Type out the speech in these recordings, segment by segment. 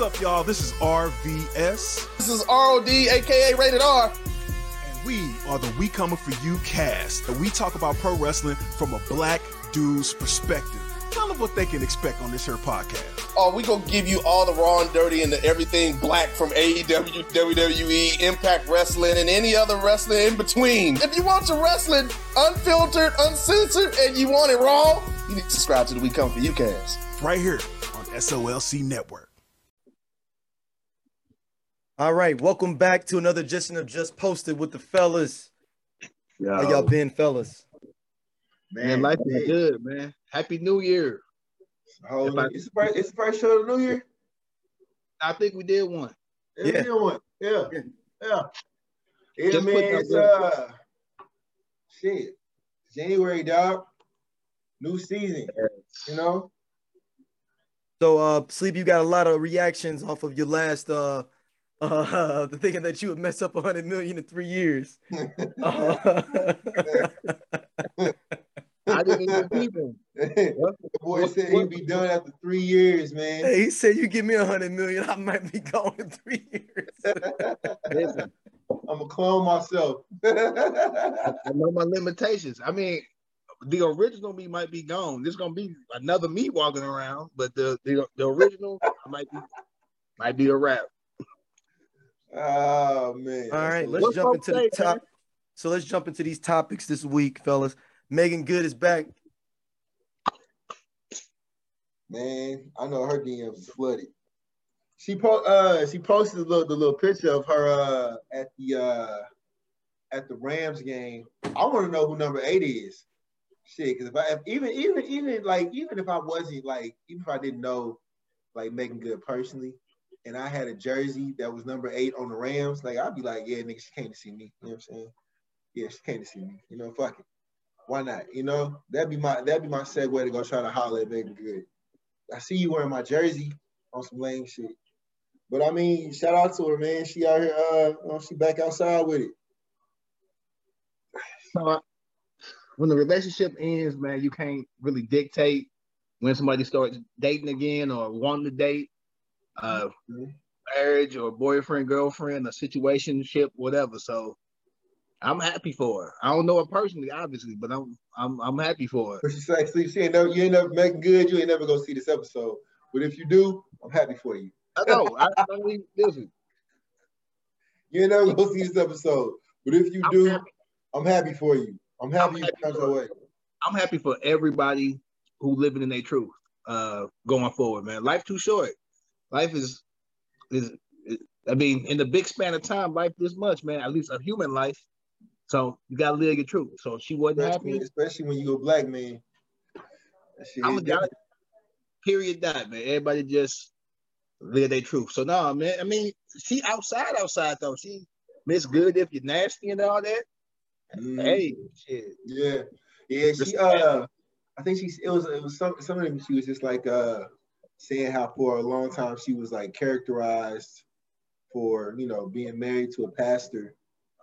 What's up, y'all? This is RVS. This is ROD, aka Rated R. And we are the We Coming For You cast. And we talk about pro wrestling from a black dude's perspective. Tell them what they can expect on this here podcast. Oh, we gonna give you all the raw and dirty and the everything black from AEW, WWE, Impact Wrestling, and any other wrestling in between. If you want your wrestling unfiltered, uncensored, and you want it raw, you need to subscribe to the We Come For You cast. Right here on SOLC Network. All right, welcome back to another Justin of Just Posted with the fellas. Yo. How y'all been, fellas? Man, life is good, man. Happy New Year. Oh, I- it's, the first, it's the first show of the new year. I think we did one. It's Yeah. the new one. Yeah, yeah. Yeah, Just man. It's uh, shit. January, dog. New season. You know. So, uh, sleep. You got a lot of reactions off of your last, uh, uh, the thinking that you would mess up 100 million in three years. Uh, I didn't even peep him. the boy said he'd be done after three years, man. hey, he said, "You give me 100 million, I might be gone in three years." Listen, I'm gonna clone myself. I know my limitations. I mean, the original me might be gone. There's gonna be another me walking around, but the the, the original might be might be a wrap. Oh man. All right, let's What's jump into the top. man? So let's jump into these topics this week, fellas. Meagan Good is back. Man, I know her DMs is flooded. She po- uh she posted the little, the little picture of her uh at the uh at the Rams game. I want to know who number eight is. Shit, because if I if, even even even like even if I wasn't like even if I didn't know like Meagan Good personally, and I had a jersey that was number eight on the Rams, like I'd be like, yeah, nigga, she came to see me. You know what I'm saying? Yeah, she came to see me. You know, fuck it. Why not? You know, that'd be my that'd be my segue to go try to holler at Meagan Good. I see you wearing my jersey on some lame shit. But I mean, shout out to her, man. She out here, uh, she back outside with it. So uh, when the relationship ends, man, you can't really dictate when somebody starts dating again or wanting to date, uh, marriage or boyfriend, girlfriend, a situationship, whatever. So I'm happy for her. I don't know her personally, obviously, but I'm I'm I'm happy for her. But she's like, see, she ain't never, you ain't never Meagan Good. You ain't never gonna see this episode. But if you do, I'm happy for you. I know. I, I mean, listen, You ain't never gonna see this episode. But if you I'm do, happy. I'm happy for you. I'm happy I'm you happy found for your way. I'm happy for everybody who living in their truth uh going forward, man. Life too short. Life is is, I mean, in the big span of time, life this much, man, at least a human life. So you gotta live your truth. So she wasn't Especially, happy. especially when you go black, man. I'm a guy. Period. Dot man. Everybody just live their truth. So no, man. I mean, she outside, outside though. She miss good if you're nasty and all that. Mhm. Hey, shit. Yeah, yeah. She uh, I think she it was it was some some of them. She was just like uh saying how for a long time she was like characterized for you know being married to a pastor,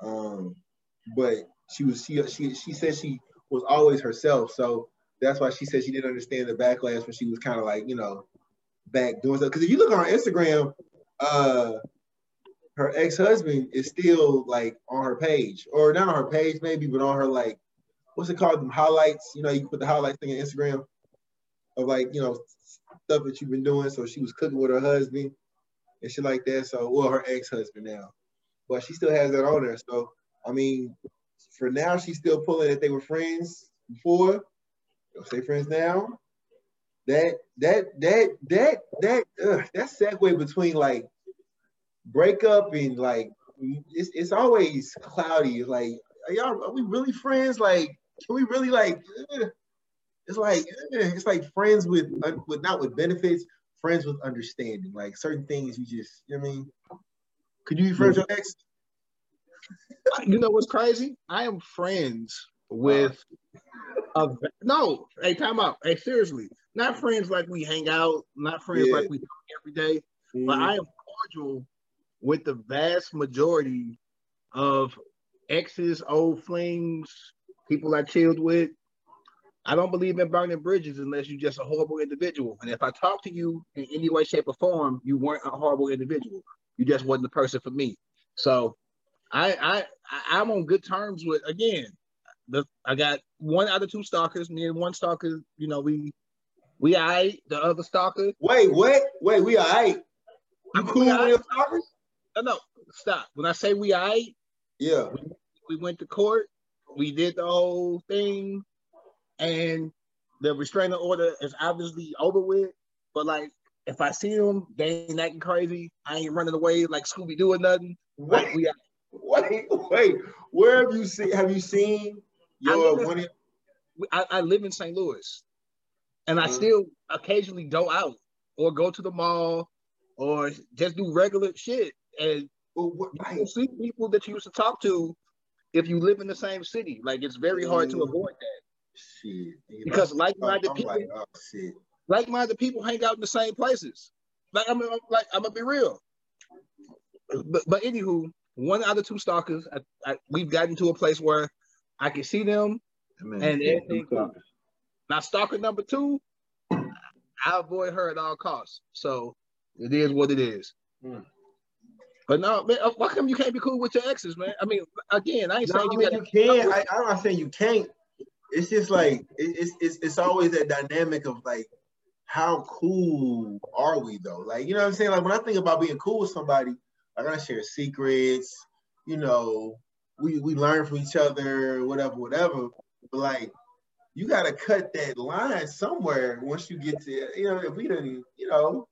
um, but she was she she she said she was always herself. So that's why she said she didn't understand the backlash when she was kind of like you know back doing stuff. Because if you look on her Instagram, uh, her ex-husband is still like on her page, or not on her page maybe, but on her like what's it called? Them highlights. You know, you put the highlights thing on Instagram of like you know stuff that you've been doing. So she was cooking with her husband and shit like that. So well, her ex-husband now, but she still has that on there. So I mean, for now, she's still pulling that they were friends before. They'll say friends now. That that that that that ugh, that segue between like breakup and like it's it's always cloudy. Like, are y'all are we really friends? Like, can we really like? eh. It's like it's like friends with un- with not with benefits, friends with understanding. Like certain things you just, you know what I mean. Could you be friends with your ex? You know what's crazy? I am friends with a no. Hey, time out. Hey, seriously, not friends like we hang out, not friends Yeah. like we talk every day, but mm-hmm. I am cordial with the vast majority of exes, old flings, people I chilled with. I don't believe in burning bridges unless you're just a horrible individual. And if I talk to you in any way, shape, or form, you weren't a horrible individual. You just wasn't the person for me. So I I I'm on good terms with again. The I got one out of two stalkers. Me and one stalker, you know, we we I the other stalker. Wait, what? Wait, we all right. You cool with your stalkers? No, no, stop. When I say we I, Yeah. we, we went to court, we did the whole thing, and the restraining order is obviously over with. But like, if I see them, they ain't acting crazy. I ain't running away like Scooby Doo or nothing. Like Wait, we, wait, wait. Where have you seen? Have you seen I your live in- I, I live in St. Louis, and I Mhm. still occasionally go out or go to the mall or just do regular shit. And well, what- you like, see people that you used to talk to if you live in the same city. Like it's very hard to Mhm. avoid that Shit. because like-minded people, like, oh like-minded people hang out in the same places. Like I'm I'm- like I'm gonna be real. But but anywho, one out of two stalkers, I, I, we've gotten to a place where I can see them. And everything- Now stalker number two, I avoid her at all costs. So it is what it is. Hmm. But no, man, uh, why come you can't be cool with your exes, man? I mean, again, I ain't No, saying I you mean, got you can't. I, I'm not saying you can't. It's just like it's it's it's always that dynamic of like how cool are we though? Like you know what I'm saying? Like when I think about being cool with somebody, I gotta share secrets. You know, we we learn from each other, whatever, whatever. But like you gotta cut that line somewhere once you get to you know if we don't you know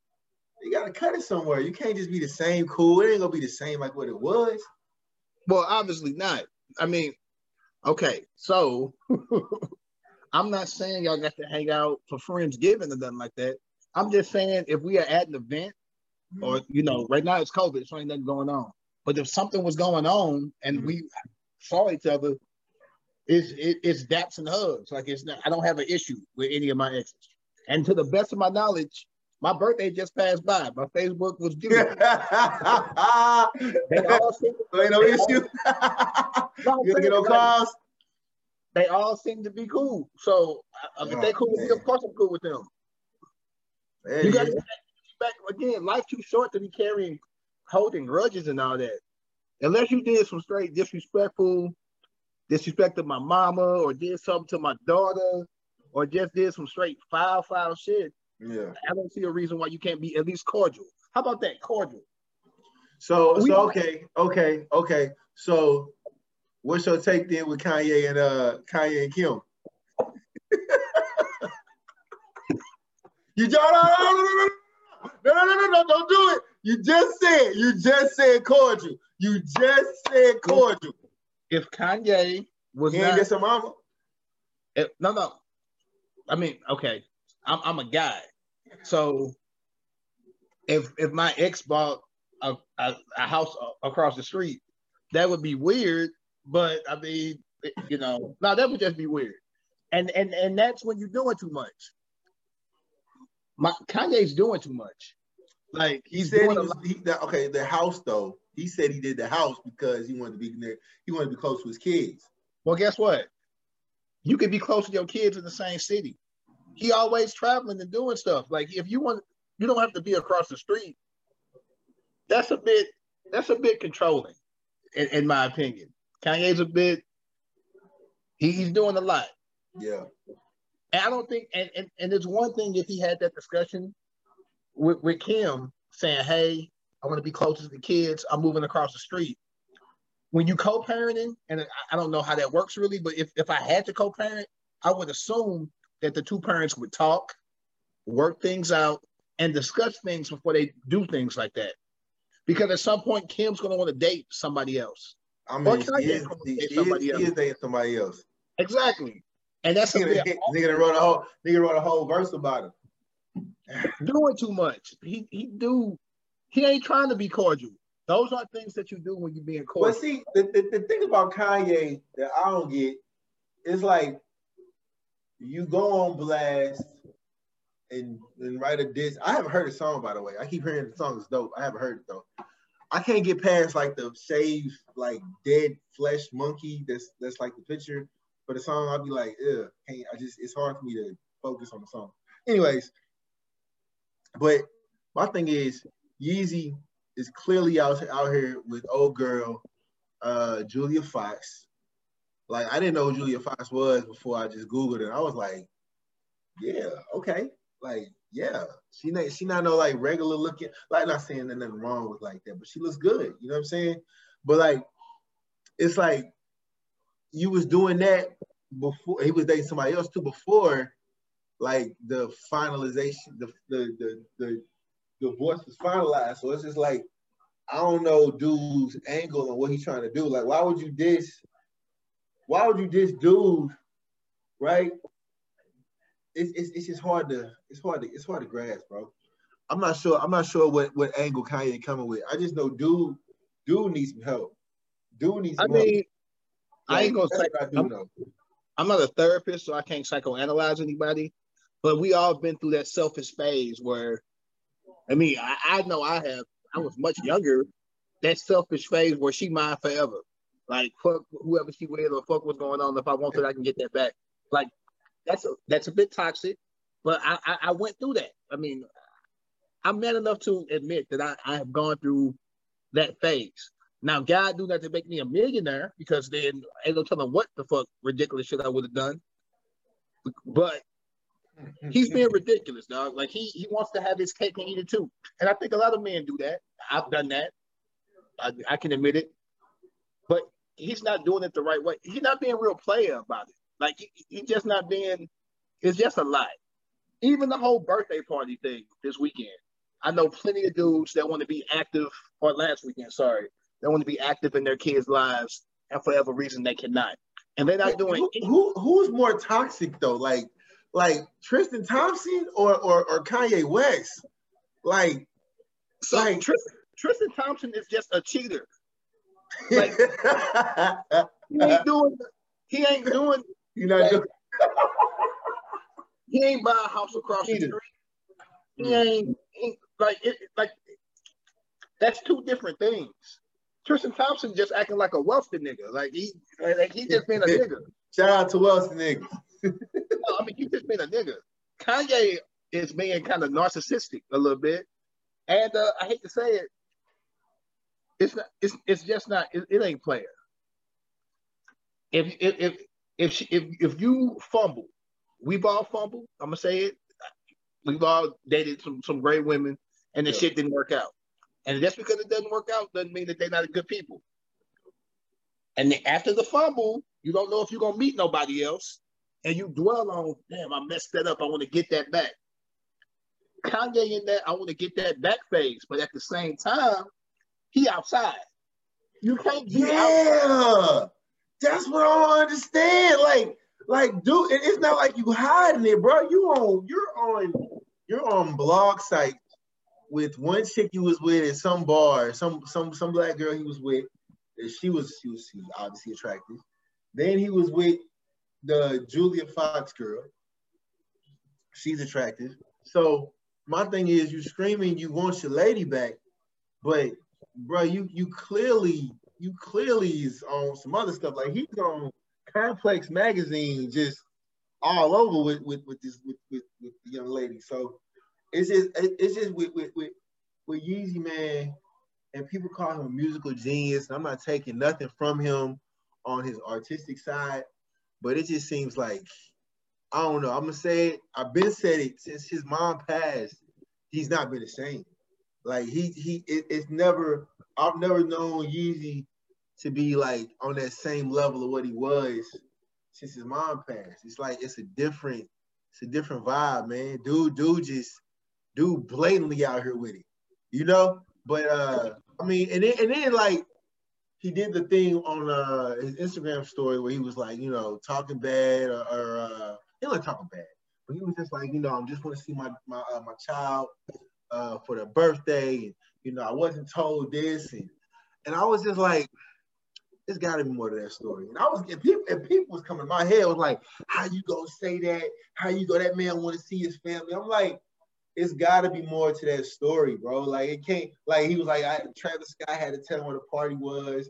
you gotta cut it somewhere. You can't just be the same cool. It ain't gonna be the same like what it was. Well, obviously not. I mean, okay, so I'm not saying y'all got to hang out for Friendsgiving or nothing like that. I'm just saying if we are at an event, or mm-hmm. you know, right now it's COVID, so ain't nothing going on. But if something was going on and we mm-hmm. saw each other, it's it, it's daps and hugs. Like it's not. I don't have an issue with any of my exes. And to the best of my knowledge, my birthday just passed by. My Facebook was due. They all seem, Ain't no issue. No, you get no calls? they all seem to be cool. So I- if they Oh, cool with me, of course I'm cool with them. There You got to is. back again. Life too short to be carrying, holding grudges and all that. Unless you did some straight disrespectful, disrespect to my mama, or did something to my daughter, or just did some straight foul, foul shit. Yeah. I don't see a reason why you can't be at least cordial. How about that cordial? So We- so okay, okay, okay. So What's your take then with Kanye and uh Kanye and Kim? you don't no, no, no, no, no, don't do it. You just said, you just said cordial. You just said cordial. If Kanye was he not, some mama. If, no, no. I mean, okay. I'm I'm a guy. So if if my ex bought a, a, a house across the street, that would be weird but I mean, you know, no, that would just be weird. And and and that's when you're doing too much. My Kanye's doing too much. Like He said he was he, okay. The house though, he said he did the house because he wanted to be near. He wanted to be close to his kids. Well, guess what? You could be close to your kids in the same city. He always traveling and doing stuff. Like if you want, you don't have to be across the street. That's a bit. That's a bit controlling, in, in my opinion. Kanye's a bit. He, he's doing a lot, Yeah. and I don't think. And, and and it's one thing if he had that discussion with with Kim, saying, "Hey, I want to be closer to the kids. I'm moving across the street." when you co-parenting, and I- I don't know how that works really, but if, if I had to co-parent, I would assume that the two parents would talk, work things out, and discuss things before they do things like that. Because at some point, Kim's gonna want to date somebody else. I mean, he is, he, somebody is, else. he is dating somebody else. Exactly. And that's a Nigga, nigga done wrote a whole nigga wrote a whole verse about him. doing too much. He he do he ain't trying to be cordial. Those are things that you do when you're being cordial. But see, the, the, the thing about Kanye that I don't get is like you go on blast and, and write a diss. I haven't heard the song by the way. I keep hearing the song is dope. I haven't heard it though. I can't get past like the shaved like dead flesh monkey that's that's like the picture for the song, I'll be like, yeah, can't I just it's hard for me to focus on the song. Anyways, but my thing is Yeezy is clearly out out here with old girl uh Julia Fox. Like I didn't know Julia Fox was before I just Googled it. I was like, yeah, okay. Like, yeah. She not she not no like regular looking, like not saying there's nothing wrong with like that, but she looks good. You know what I'm saying? But like, it's like you was doing that before he was dating somebody else too before like the finalization, the the the, the divorce was finalized. So it's just like I don't know dude's angle and what he's trying to do. Like, why would you diss? Why would you diss dude? Right? It's, it's, it's just hard to it's hard to it's hard to grasp, bro. I'm not sure. I'm not sure what what angle Kanye coming with. I just know dude dude needs some help. Dude needs. I mean, help. I ain't gonna say. I I'm, I'm not a therapist, so I can't psychoanalyze anybody. But we all been through that selfish phase where, I mean, I, I know I have. I was much younger. That selfish phase where she mine forever. Like fuck whoever she with or fuck what's going on. If I want it, I can get that back. Like that's a that's a bit toxic. But I, I, I went through that. I mean, I'm man enough to admit that I, I have gone through that phase. Now, God do that to make me a millionaire because then ain't no telling what the fuck ridiculous shit I would have done. But he's being ridiculous, dog. Like he he wants to have his cake and eat it too. And I think a lot of men do that. I've done that. I, I can admit it. But he's not doing it the right way. He's not being real player about it. Like he, he just not being. It's just a lie. Even the whole birthday party thing this weekend. I know plenty of dudes that want to be active, or last weekend, sorry, they want to be active in their kids' lives, and for whatever reason they cannot. And they're not doing. Who, who who's more toxic though? Like like Tristan Thompson or or, or Kanye West? Like, so like Tristan, Tristan Thompson is just a cheater. Like he ain't doing. He ain't doing. You know. He ain't buy a house across the street. He ain't, he ain't like it. Like that's two different things. Tristan Thompson just acting like a wealthy nigga. Like he, like he just being a nigga. Shout out to wealthy niggas. no, I mean, you just been a nigga. Kanye is being kind of narcissistic a little bit, and uh, I hate to say it, it's not. It's it's just not. It, it ain't player. If if if if, she, if if you fumble, we've all fumbled. I'm gonna say it. We've all dated some some great women, and the yeah. shit didn't work out. And just because it doesn't work out doesn't mean that they're not good people. And then after the fumble, you don't know if you're gonna meet nobody else and you dwell on, damn, I messed that up. I want to get that back. Kanye in that, I want to get that back phase, but at the same time, he outside. You can't be yeah. Outside. That's what I don't understand. Like, like, dude, it's not like you hiding it, bro. You on, you're on, you're on blog sites with one chick you was with at some bar, some some some black girl he was with. She was she was, she was obviously attractive. Then he was with the Julia Fox girl. She's attractive. So my thing is, you screaming you want your lady back, but bro, you you clearly you clearly is on some other stuff. Like he's on Complex magazine, just all over with with with this with with, with the young lady. So it's just it's just with with with, with Yeezy man, and people call him a musical genius. I'm not taking nothing from him on his artistic side. But it just seems like I don't know. I'm gonna say it. I've been said it since his mom passed. He's not been the same. Like he he it, it's never I've never known Yeezy to be like on that same level of what he was since his mom passed. It's like it's a different it's a different vibe, man. Dude, dude just dude blatantly out here with it. You know? But uh I mean and then and then like he did the thing on uh, his Instagram story where he was like, you know, talking bad or, or uh, he wasn't talking bad, but he was just like, you know, I'm just want to see my my uh, my child uh, for their birthday, and you know, I wasn't told this, and and I was just like, there's got to be more to that story. And I was, and people, and people was coming in my head was like, how you gonna say that? How you go? That man want to see his family. I'm like, it's got to be more to that story, bro. Like it can't. Like he was like, I, Travis Scott had to tell him where the party was.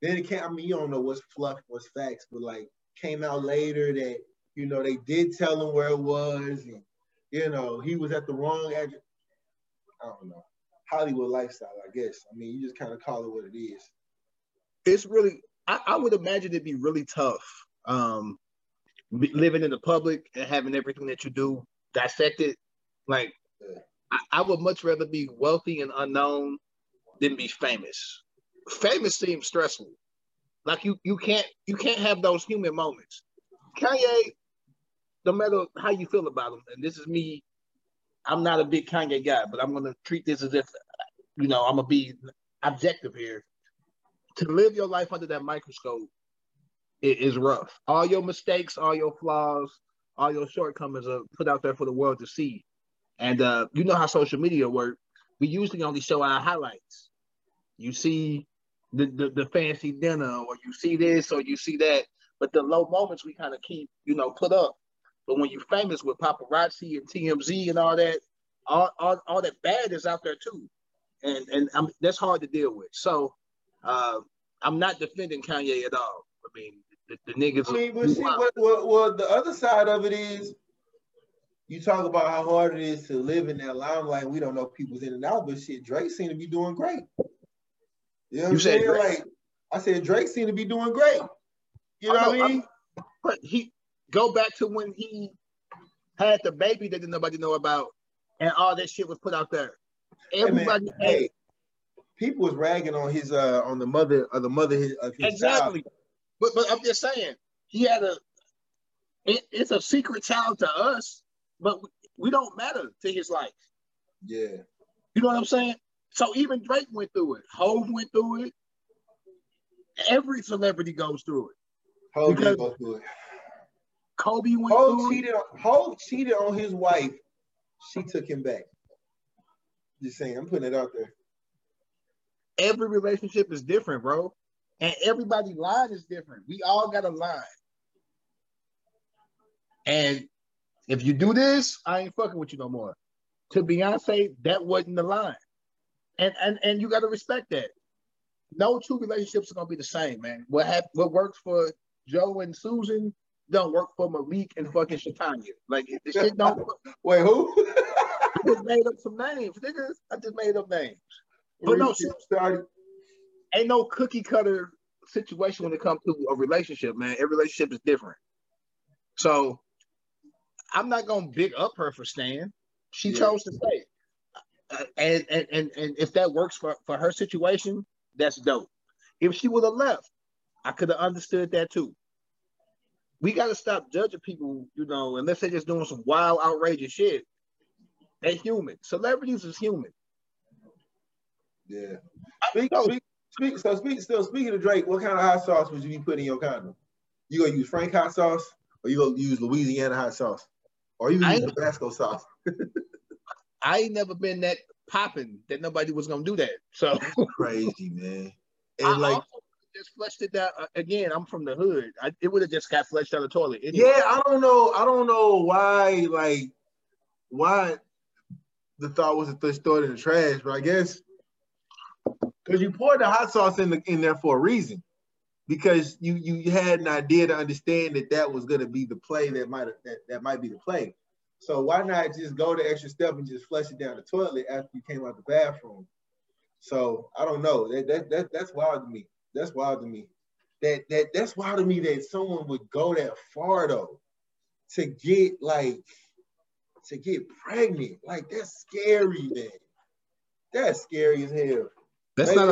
Then it can't. I mean, you don't know what's fluff, what's facts, but like came out later that you know they did tell him where it was, and you know he was at the wrong address. I don't know. Hollywood lifestyle, I guess. I mean, you just kind of call it what it is. It's really, I, I would imagine it'd be really tough um, living in the public and having everything that you do dissected. Like, yeah. I, I would much rather be wealthy and unknown than be famous. Famous seems stressful. Like you, you can't, you can't have those human moments. Kanye, no matter how you feel about him, and this is me I'm not a big Kanye guy, but I'm gonna treat this as if, you know, I'm gonna be objective here. To live your life under that microscope it is rough. All your mistakes, all your flaws, all your shortcomings are put out there for the world to see. And uh, you know how social media work. We usually only show our highlights. You see the, the, the fancy dinner, or you see this, or you see that. But the low moments we kind of keep, you know, put up. But when you're famous with paparazzi and TMZ and all that, all, all, all that bad is out there too. And and I'm, that's hard to deal with. So uh, I'm not defending Kanye at all. I mean, the, the niggas. I mean, but see, what, what, what the other side of it is, you talk about how hard it is to live in that limelight. We don't know people's in and out, but shit, Drake seemed to be doing great. You know what I'm saying? Like I said, Drake seemed to be doing great. You know, know what I mean? I'm, but he Go back to when he had the baby that didn't nobody know about, and all that shit was put out there. Everybody, hey, man, hey people was ragging on his uh on the mother of the mother of his exactly. Child. But but I'm just saying he had a it, it's a secret child to us, but we, we don't matter to his life. Yeah, you know what I'm saying. So even Drake went through it. Hov went through it. Every celebrity goes through it. Hov because, go through it. Kobe went Hov through. cheated. On, Hov cheated on his wife. She took him back. Just saying, I'm putting it out there. Every relationship is different, bro, and everybody's line is different. We all got a line, and if you do this, I ain't fucking with you no more. To Beyonce, that wasn't the line, and and and you got to respect that. No two relationships are gonna be the same, man. What hap- what works for Joe and Susan don't work for Malik and fucking Shatanya. Like the shit don't. Work. Wait, who? I just made up some names, niggas. I just made up names. But no, started. ain't no cookie cutter situation when it comes to a relationship, man. Every relationship is different. So I'm not gonna big up her for staying. She yeah. chose to stay. Uh, and, and and and if that works for, for her situation, that's dope. If she would have left, I could have understood that too we got to stop judging people, you know, unless they're just doing some wild, outrageous shit. They're human. Celebrities is human. Yeah. Speak, speak, speak, so speak, still speaking of Drake, what kind of hot sauce would you be putting in your condom? You gonna use Frank hot sauce, or you gonna use Louisiana hot sauce, or you use Tabasco sauce? I ain't never been that popping that nobody was gonna do that. So crazy, man. And I like also just flushed it down uh, again. I'm from the hood. I, it would have just got flushed down the toilet. Anyway. Yeah, I don't know. I don't know why. Like, why the thought was to throw it in the trash, but I guess because you poured the hot sauce in the in there for a reason, because you you had an idea to understand that that was to be the play that might that that might be the play. So why not just go the extra step and just flush it down the toilet after you came out the bathroom? So I don't know. That that, that that's wild to me. That's wild to me. That that that's wild to me that someone would go that far though to get like to get pregnant. Like that's scary, man. That's scary as hell. That's Maybe not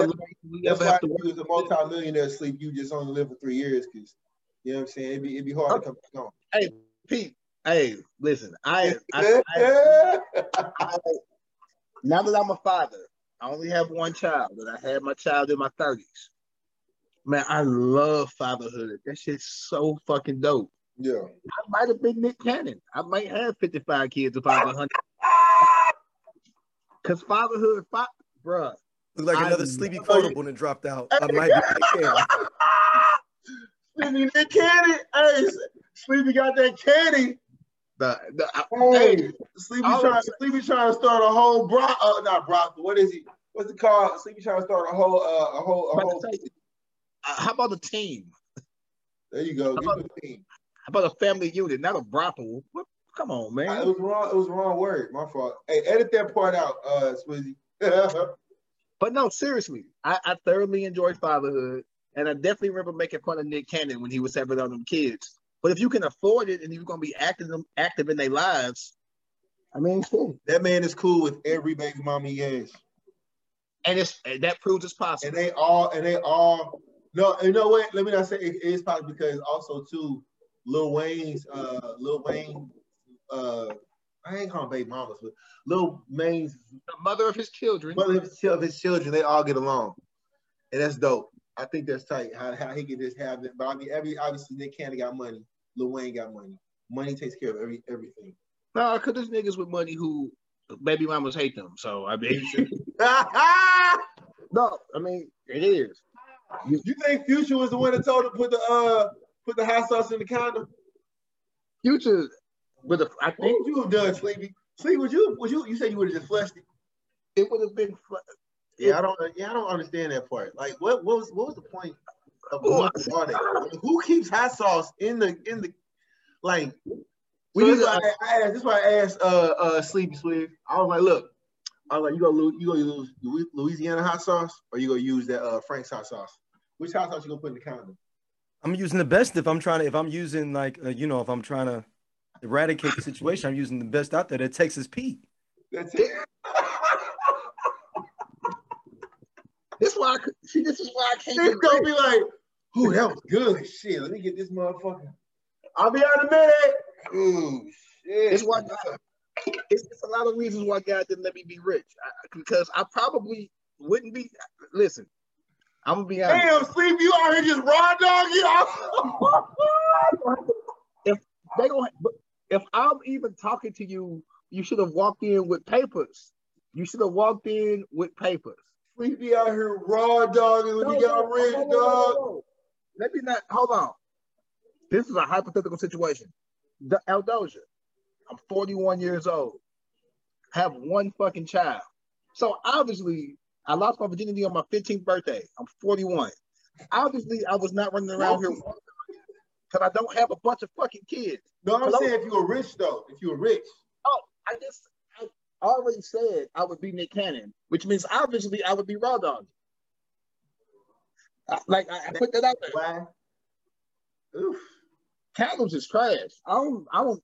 that's, a that's why you was a multi-millionaire sleep. You just only live for three years because you know what I'm saying. It'd be it'd be hard oh. to come back on. Hey, Pete. Hey, listen. I, I, I, I now that I'm a father, I only have one child, and I had my child in my 30s. Man, I love fatherhood. That shit's so fucking dope. Yeah. I might have been Nick Cannon. I might have 55 kids if I was 100. Because fatherhood, fa- bruh. Look like I another sleepy quotable and dropped out. I might be Nick Cannon. Sleepy Nick Cannon. Hey, Sleepy got that candy. The, the, hey, Sleepy trying, Sleepy trying to start a whole bro, uh, not brothel. What is he? What's it called? Sleepy trying to start a whole, uh, a whole, a whole. How about the team? There you go. How about, how about a family unit, not a brothel? What? Come on, man. It was wrong. It was wrong word. My fault. Hey, edit that part out, uh, Swizzy. but no, seriously, I, I thoroughly enjoyed fatherhood, and I definitely remember making fun of Nick Cannon when he was having on them kids. But if you can afford it and you're gonna be active active in their lives, I mean, that man is cool with every baby mama he has, and it's and that proves it's possible. And they all and they all no, you know what? Let me not say it is possible because also too, Lil Wayne's uh Lil Wayne uh I ain't calling baby mamas, but Lil Wayne's the mother of his children, mother of his, of his children, they all get along, and that's dope. I think that's tight how, how he can just have it. But I mean, every obviously Nick Cannon got money, Lil Wayne got money. Money takes care of every everything. No, because there's niggas with money who baby mamas hate them. So I mean, no, I mean it is. You, you think Future was the one that told him put the uh put the hot sauce in the condom? Future, with the I think what would you have done, Sleepy? Sleepy, would you would you you said you would have just flushed it? It would have been. Yeah, I don't. Yeah, I don't understand that part. Like, what, what was what was the point of all that? Who keeps hot sauce in the in the like? So this, why I, I asked, this is why I asked uh uh Sleepy Swift. I was like, look, I was like, you gonna you gonna use Louisiana hot sauce or you gonna use that uh Frank's hot sauce? Which hot sauce you gonna put in the condom? I'm using the best if I'm trying to if I'm using like uh, you know if I'm trying to eradicate the situation. I'm using the best out there. That Texas Pete. That's it. this why I see. This is why I can't. He's gonna be like, "Ooh, that was good. Shit, let me get this motherfucker. I'll be out in a minute." Ooh, shit. It's why it's, it's, a lot of reasons why God didn't let me be rich I, because I probably wouldn't be. Listen, I'm gonna be honest. Damn, sleep, you out here just raw dog you. if they don't, if I'm even talking to you, you should have walked in with papers. You should have walked in with papers. Sleepy out here raw dogging when no, you got no, rich, no, dog. Let me not hold on. This is a hypothetical situation. The Eldoja, I'm 41 years old, have one fucking child. So obviously, I lost my virginity on my 15th birthday. I'm 41. Obviously, I was not running around here because I don't have a bunch of fucking kids. No, I'm saying if you were rich though, if you were rich. Oh, I just I already said I would be Nick Cannon, which means obviously I would be Raw Dog. Uh, like I, I put that out there. Why? Oof. Condoms is trash. I don't. I don't.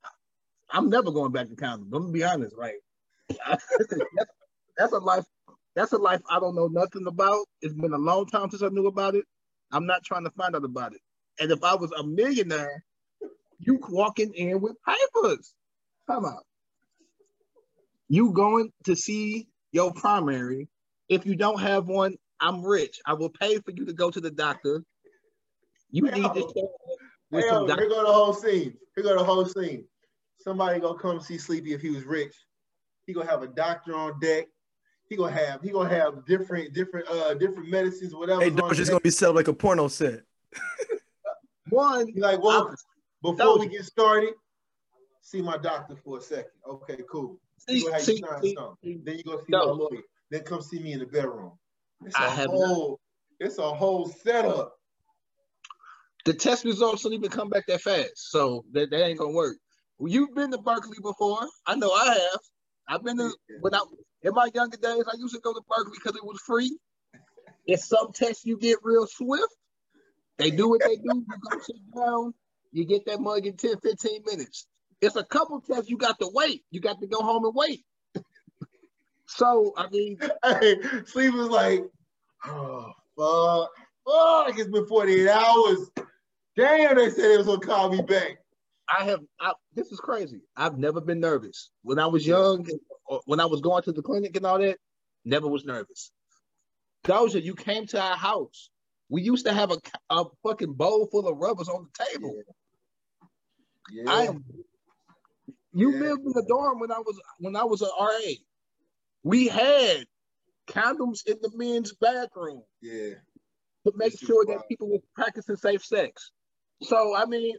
I'm never going back to condoms. I'm gonna be honest. right? that's, that's a life. That's a life I don't know nothing about. It's been a long time since I knew about it. I'm not trying to find out about it. And if I was a millionaire, you walking in with papers. Come on. You going to see your primary. If you don't have one, I'm rich. I will pay for you to go to the doctor. You need to Hey, yo, here go the whole scene. Here go the whole scene. Somebody gonna come see Sleepy if he was rich. He gonna have a doctor on deck. He gonna have he gonna have different different uh different medicines whatever. Hey, Dodge just gonna be set like a porno set. One, He's like, well, before we get started, see my doctor for a second. Okay, cool. See, you see, see, then you go see no. my lawyer. Then come see me in the bedroom. It's a whole, it's a whole setup the test results don't even come back that fast. So that, that ain't gonna work. You've been to Berkeley before. I know I have. I've been to when I in my younger days, I used to go to Berkeley because it was free. It's some tests you get real swift. They do what they do. You go sit down, you get that mug in 10, 15 minutes. It's a couple tests you got to wait. You got to go home and wait. so I mean, hey, sleep was like, oh fuck, fuck, it's been 48 hours. Damn, they said they was gonna call me back. I have. I, this is crazy. I've never been nervous when I was young. When I was going to the clinic and all that, never was nervous. Doja, you came to our house. We used to have a, a fucking bowl full of rubbers on the table. Yeah. yeah. I am. You yeah. lived in the dorm when I was when I was an RA. We had condoms in the men's bathroom. Yeah. To make sure that people were practicing safe sex. So I mean,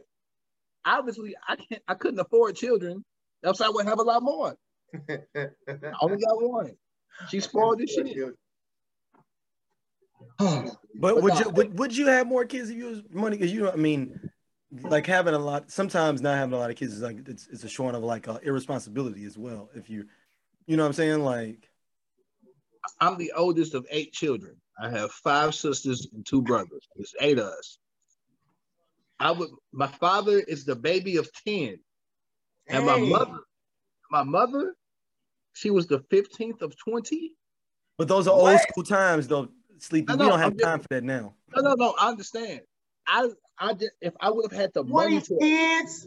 obviously I can't I couldn't afford children, else I would have a lot more. I only got one. She spoiled this shit. but, but would you would, would you have more kids if you was money? Because you know, I mean, like having a lot. Sometimes not having a lot of kids is like it's, it's a showing of like uh, irresponsibility as well. If you, you know, what I'm saying like. I'm the oldest of eight children. I have five sisters and two brothers. It's eight of us. I would. My father is the baby of ten, and my mother, my mother, she was the fifteenth of twenty. But those are old school times, though. Sleepy, No, we don't have just- time for that now. No, no, no. I understand. I, I just if I would have had the money to kids.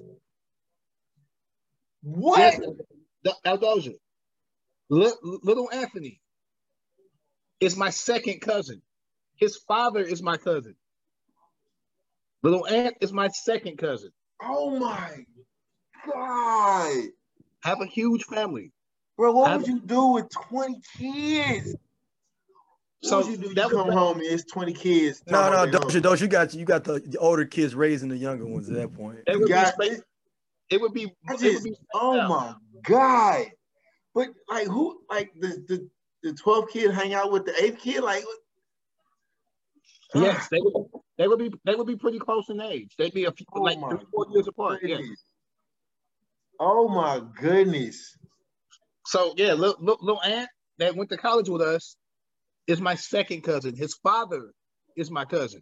What? Yes, the- Aldoja, Li- little Anthony is my second cousin. His father is my cousin. Little Ant is my second cousin. Oh my god, Have a huge family. bro! What I- would you do with twenty kids? What So would you do? You that was come home and it's twenty kids. No, no, about they don't you, don't you got you got the, the older kids raising the younger ones at that point. It would be, space- it would be, I it just- would be Oh out. my god! But like, who? Like the the the twelve kid hang out with the eighth kid? Like, what- Yes, they would, they would be they would be pretty close in age. They'd be a few, Oh like three, four years apart. Yeah. Oh my goodness! So yeah, little, little, little Ant that went to college with us is my second cousin. His father is my cousin.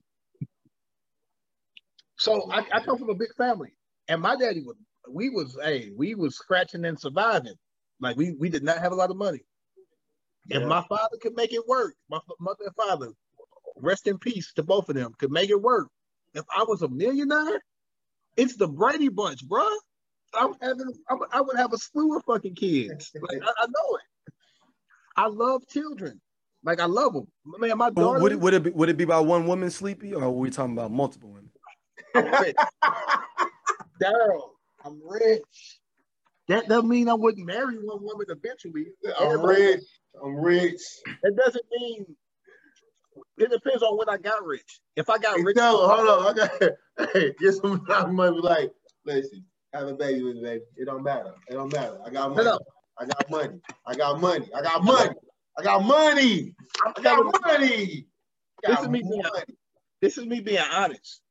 So oh I, I come from a big family, and my daddy was we was hey we was scratching and surviving. Like we we did not have a lot of money. If Yeah. my father could make it work, my mother and father, rest in peace to both of them, could make it work. If I was a millionaire, it's the Brady Bunch, bruh. I'm having, I'm, I would have a slew of fucking kids. Like, I, I know it. I love children. Like I love them. Man, my Well, daughter. would it would it be, would it be by one woman sleepy, or are we talking about multiple women? Daryl, I'm rich. That doesn't mean I wouldn't marry one woman eventually. I'm rich. I'm rich. It doesn't mean. It depends on when I got rich. If I got rich, no, hold on. I got hey, get some money. Like, listen, have a baby with me, baby. It don't matter. It don't matter. I got money. No. I got money. I got money. I got money. I got money. I got money. I This is me being- money. this is me being honest.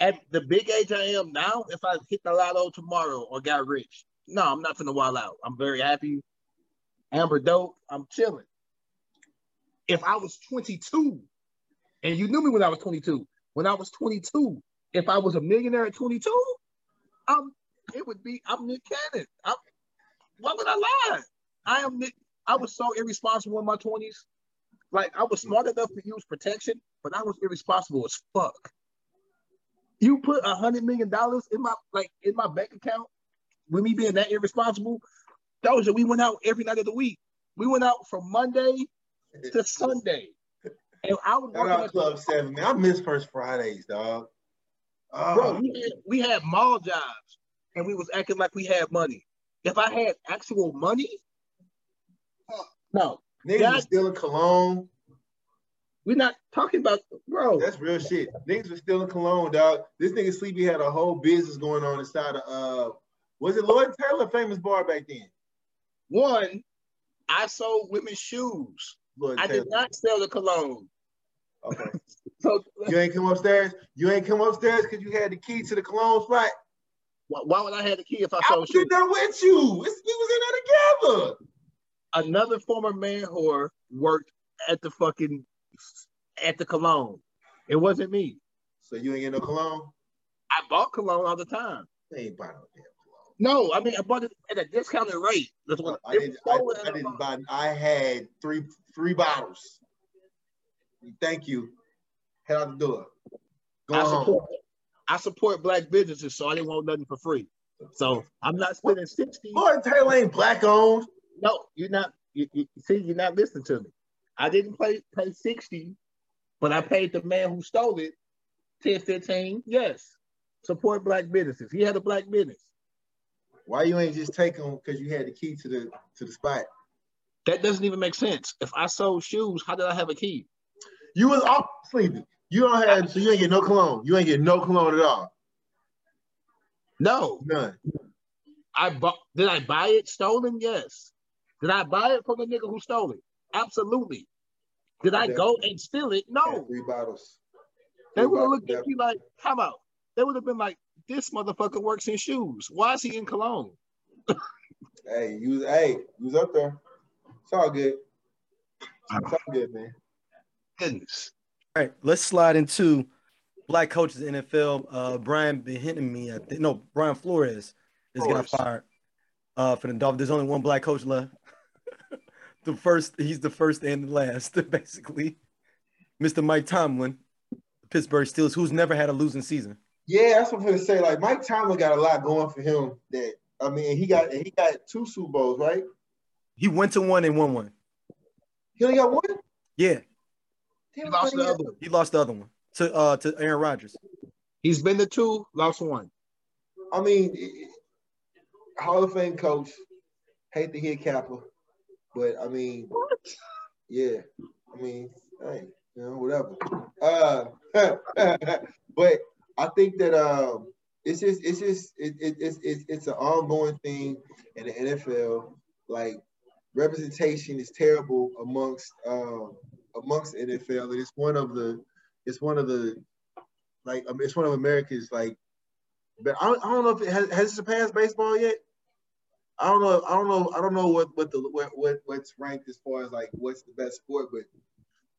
At the big age I am now, if I hit the lotto tomorrow or got rich, no, I'm not gonna wild out. I'm very happy. Amber dope. I'm chilling. If I was 22, and you knew me when I was 22, when I was 22, if I was a millionaire at 22, um, it would be I'm Nick Cannon. I'm, why would I lie? I am Nick. I was so irresponsible in my 20s. Like I was smart enough to use protection, but I was irresponsible as fuck. You put a hundred million dollars in my like in my bank account with me being that irresponsible. Doja, we went out every night of the week. We went out from Monday to Sunday. And I was Shout out Club Seven, man. I miss First Fridays, dog. Oh, bro, we had, we had mall jobs and we was acting like we had money. If I had actual money, no, niggas God- was stealing cologne. we're not talking about bro. That's real shit. Niggas was stealing cologne, dog. This nigga Sleepy had a whole business going on inside of uh was it Lloyd Taylor Famous-Barr back then? One, I sold women's shoes. Lloyd I did not sell the cologne. Okay. So uh, You ain't come upstairs. You ain't come upstairs because you had the key to the cologne spot. why, why would I have the key if I I sold was shoes? in there with you. It's, we was in there together. Another former man whore worked at the fucking at the cologne. It wasn't me. So you ain't get no cologne. I bought cologne all the time. They ain't buy no damn No, I mean I bought it at a discounted rate. That's what I didn't. I, I didn't buy. I had three three bottles. Thank you. Head out the door. Go I home. support, I support black businesses, so I didn't want nothing for free. So I'm not spending 60. Lloyd Taylor ain't black owned. No, you're not. You, you, see, you're not listening to me. I didn't pay pay 60, but I paid the man who stole it 10, 15. Yes. Support black businesses. He had a black business. Why you ain't just take them because you had the key to the to the spot? That doesn't even make sense. If I sold shoes, how did I have a key? You was off sleeping. You don't have so you ain't get no cologne. You ain't get no cologne at all. No. None. I bought did I buy it stolen? Yes. Did I buy it from the nigga who stole it? Absolutely. Did I go and steal it? No. Three bottles. They would have looked at me like, come out. they would have been like, this motherfucker works in shoes. Why is he in cologne? hey, you was hey, you was up there. It's all good. It's all good, man. Goodness. All right, let's slide into black coaches in NFL. Uh, Brian Bieniemy, I think, no, Brian Flores just got Flores. fired uh, for the Dolphins. There's only one black coach left. the first, he's the first and the last, basically. Mr. Mike Tomlin, Pittsburgh Steelers, who's never had a losing season. Yeah, that's what I'm gonna say. Like Mike Tomlin got a lot going for him. That I mean, he got he got two Super Bowls, right? He went to one and won one. He only got one. Yeah, He Damn, lost the other one. he lost the other one to uh to Aaron Rodgers. He's been to two, lost one. I mean, Hall of Fame coach. Hate to hear Kappa, but I mean, what? yeah. I mean, hey, you know, whatever. Uh, but I think that um, it's just it's just it, it, it's it's it's an ongoing thing in the NFL. Like representation is terrible amongst um, amongst NFL, and it's one of the it's one of the like um, it's one of America's like. But I don't, I don't know if it has, has it surpassed baseball yet. I don't know. I don't know. I don't know what what the what, what what's ranked as far as like what's the best sport, but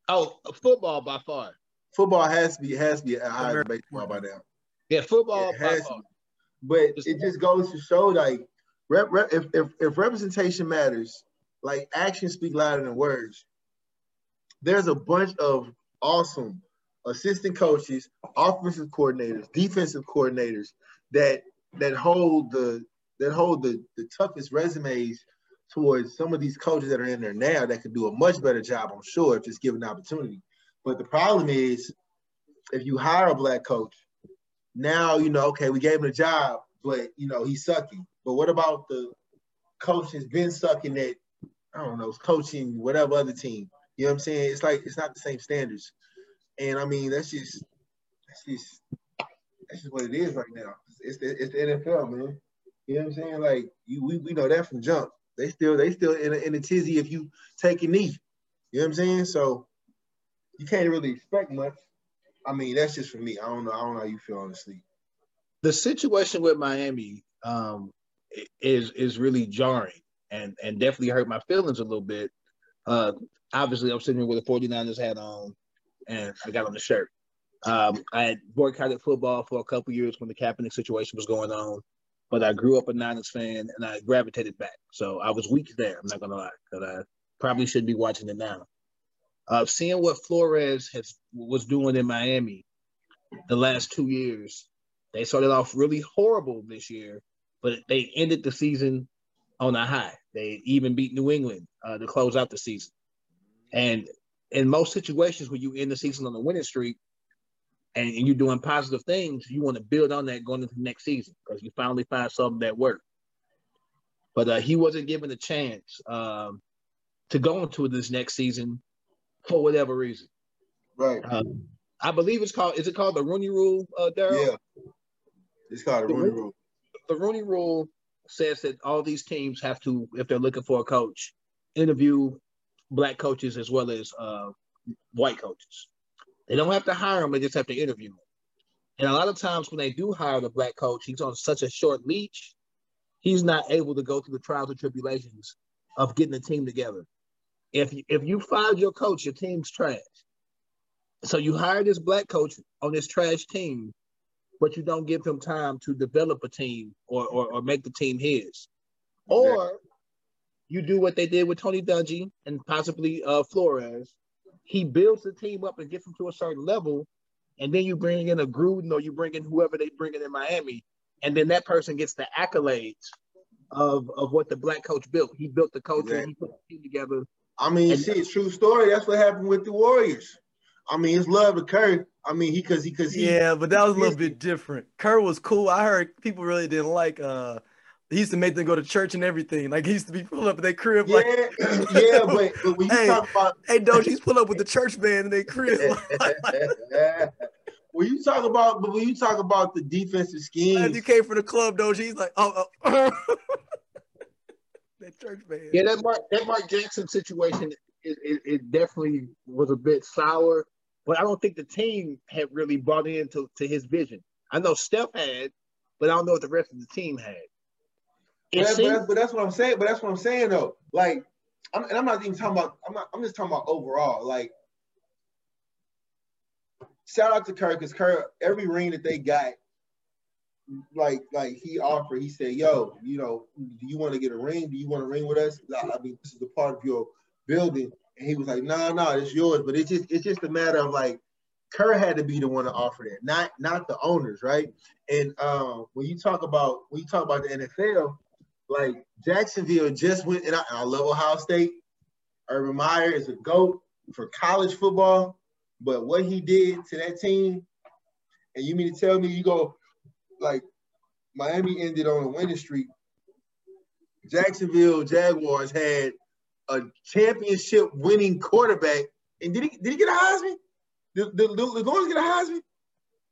Oh, football by far. Football has to be has to be a higher than American baseball by now. Yeah, football It has far. to. But it just goes to show like rep, rep, if, if if representation matters, like actions speak louder than words. There's a bunch of awesome assistant coaches, offensive coordinators, defensive coordinators that that hold the that hold the, the toughest resumes towards some of these coaches that are in there now that could do a much better job, I'm sure, if just given the opportunity. But the problem is if you hire a black coach, now you know, okay, we gave him a job, but you know, he's sucking. But what about the coach that's been sucking at, I don't know, coaching whatever other team? You know what I'm saying? It's like it's not the same standards. And I mean, that's just that's just that's just what it is right now. It's the it's the NFL, man. You know what I'm saying? Like you we, we know that from jump. They still they still in a, in a tizzy if you take a knee. You know what I'm saying? So you can't really expect much. I mean, that's just for me. I don't know. I don't know how you feel honestly. The situation with Miami um, is is really jarring and and definitely hurt my feelings a little bit. Uh, obviously, I'm sitting here with a 49ers hat on, and I got on the shirt. Um, I had boycotted football for a couple years when the Kaepernick situation was going on, but I grew up a Niners fan and I gravitated back. So I was weak there. I'm not gonna lie, but I probably should be watching it now. Uh, seeing what Flores has was doing in Miami the last two years, they started off really horrible this year, but they ended the season on a high. They even beat New England uh, to close out the season. And in most situations, when you end the season on a winning streak and, you're doing positive things, you want to build on that going into the next season because you finally find something that worked. But uh, he wasn't given a chance um, to go into this next season for whatever reason. Right. Um, I believe it's called. Is it called the Rooney Rule, uh, Daryl? Yeah. It's called The Rooney Rooney- Rule. the Rooney Rule says that all these teams have to, if they're looking for a coach, interview black coaches as well as uh, white coaches. They don't have to hire them; they just have to interview them. And a lot of times, when they do hire the black coach, he's on such a short leash, he's not able to go through the trials and tribulations of getting a team together. If you, if you fired your coach, your team's trash. So you hire this black coach on this trash team, but you don't give him time to develop a team or or, or make the team his. Or you do what they did with Tony Dungy and possibly uh, Flores. He builds the team up and gets them to a certain level, and then you bring in a Gruden or you bring in whoever they bring in in Miami, and then that person gets the accolades of of what the black coach built. He built the culture, Exactly. he put the team together. I mean, And- shit, true story. That's what happened with the Warriors. I mean, it's love to Curry. I mean, he because he because he Yeah, but that was a little bit different. Kerr was cool. I heard people really didn't like. uh He used to make them go to church and everything. Like he used to be pulling up at their crib. yeah Like, yeah, but, but when you Hey. talk about hey, Doge, he's pulling up with the church band in their crib. when you talk about but when you talk about the defensive scheme, you came from the club, Doge, he's like, oh, oh. that church band. Yeah, that Mark that Mark Jackson situation, it, it, it definitely was a bit sour, but I don't think the team had really bought into to his vision. I know Steph had, but I don't know what the rest of the team had. But, It that- but, that's, but that's what I'm saying. But that's what I'm saying though. Like, I'm, and I'm not even talking about. I'm not. I'm just talking about overall. Like, shout out to Kerr because Kerr, every ring that they got, like, like he offered. He said, "Yo, you know, do you want to get a ring? Do you want to ring with us? I mean, this is a part of your building." And he was like, "No, nah, no, nah, it's yours." But it's just, it's just a matter of like, Kerr had to be the one to offer that, not, not the owners, right? And um, when you talk about when you talk about the NFL, like Jacksonville just went, and I, I love Ohio State. Urban Meyer is a goat for college football, but what he did to that team, and you mean to tell me you go like Miami ended on a winning streak. Jacksonville Jaguars had a championship winning quarterback, and did he did he get a Heisman? Did, did, did Lawrence get a Heisman?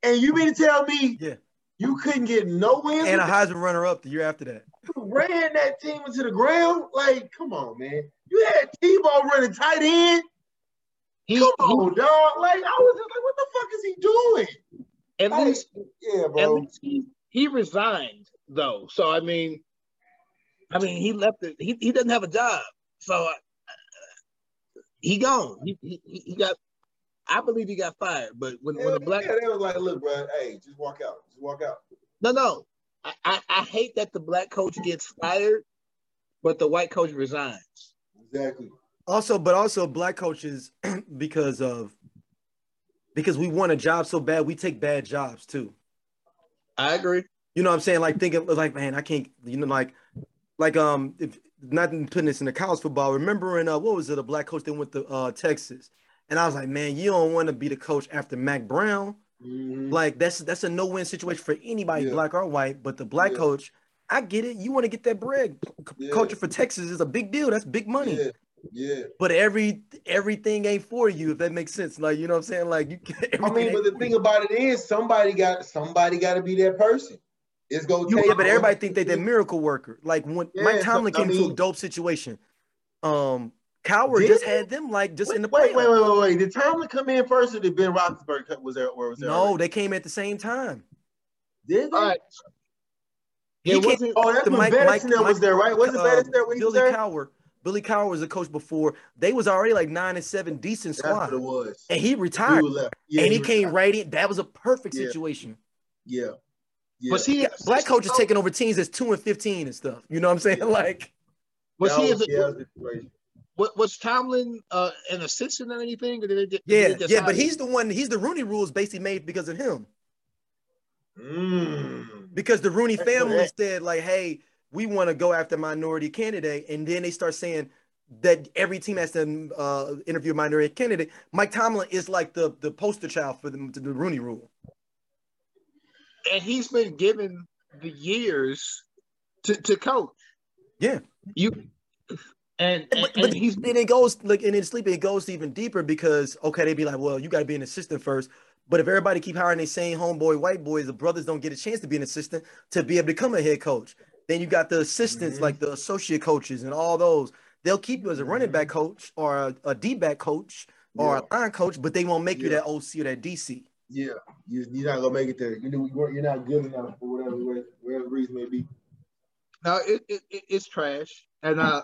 And you mean to tell me Yeah. you couldn't get no wins? And a with Heisman runner up the year after that. ran that team into the ground. Like, come on, man. You had Tebow running tight end. he, Come he- on, dog. Like, I was just like, what the fuck is he doing? At Like, least yeah, At least he, he resigned though. So I mean, I mean he left it. He, he doesn't have a job. So uh, he gone. He, he he got. I believe he got fired. But when when the black yeah, they was like, look, bro, hey, just walk out. Just walk out. no no, I, I I hate that the black coach gets fired, but the white coach resigns. Exactly. Also, but also black coaches because of because we want a job so bad, we take bad jobs too. I agree. You know what I'm saying? Like thinking like, man, I can't, you know, like like um if not putting this in the college football, remembering uh what was it, a black coach that went to uh Texas. And I was like, man, you don't want to be the coach after Mack Brown. Mhm. Like that's that's a no-win situation for anybody, Yeah. black or white. But the black Yeah. coach, I get it. You want to get that bread. Yeah. Coaching for Texas is a big deal. That's big money. Yeah, yeah. But every everything ain't for you, if that makes sense. Like you know what I'm saying? Like you can't. I mean, but the thing about it is, somebody got somebody got to be that person. It's gonna take. yeah, but everybody think they that miracle worker. Like when Yeah, Mike so, Tomlin I came into a dope situation, um, Cowher Did just he? had them like just Wait, in the wait, wait, wait, wait, wait. Did Tomlin come in first, or did Ben Roethlisberger was there? Or was there? No, already? they came at the same time. did they? All right. He It wasn't. Oh, that's The when Mike- Mike- and was Mike- there, right? Wasn't uh, Bettis there when he was Billy there? Cowher. Billy Cowher was a coach before. They was already like nine and seven, decent That's what squad, it was. and he He retired. was left. Yeah, and he, was came right in. That was a perfect Yeah. situation. Yeah. Yeah. Was he? Black coaches taking over teams that's two and fifteen and stuff. You know what I'm saying? Like, Was That he? was- a- yeah, was was, was Tomlin uh, an assistant or anything? Or did they, did yeah, they yeah. But he's the one. He's the Rooney rules basically made because of him. Mm. because the Rooney family said like, "Hey, we want to go after minority candidate," and then they start saying that every team has to uh, interview a minority candidate. Mike Tomlin is like the the poster child for the, the Rooney Rule. and he's been given the years to, to coach. Yeah. You and, and, But, and he's then it goes like and in sleeping it goes even deeper because okay, they'd be like, well, you got to be an assistant first. But if everybody keep hiring the same homeboy white boys, the brothers don't get a chance to be an assistant to be able to become a head coach. Then you got the assistants Mhm. like the associate coaches and all those. They'll keep you as a running back coach or a, a D back coach or Yeah. a line coach, but they won't make you that OC or that DC. Yeah, you, you're not gonna make it there. You know, you weren't- you're not good enough for whatever whatever reason may be. no, it, it, it- it's trash. And uh,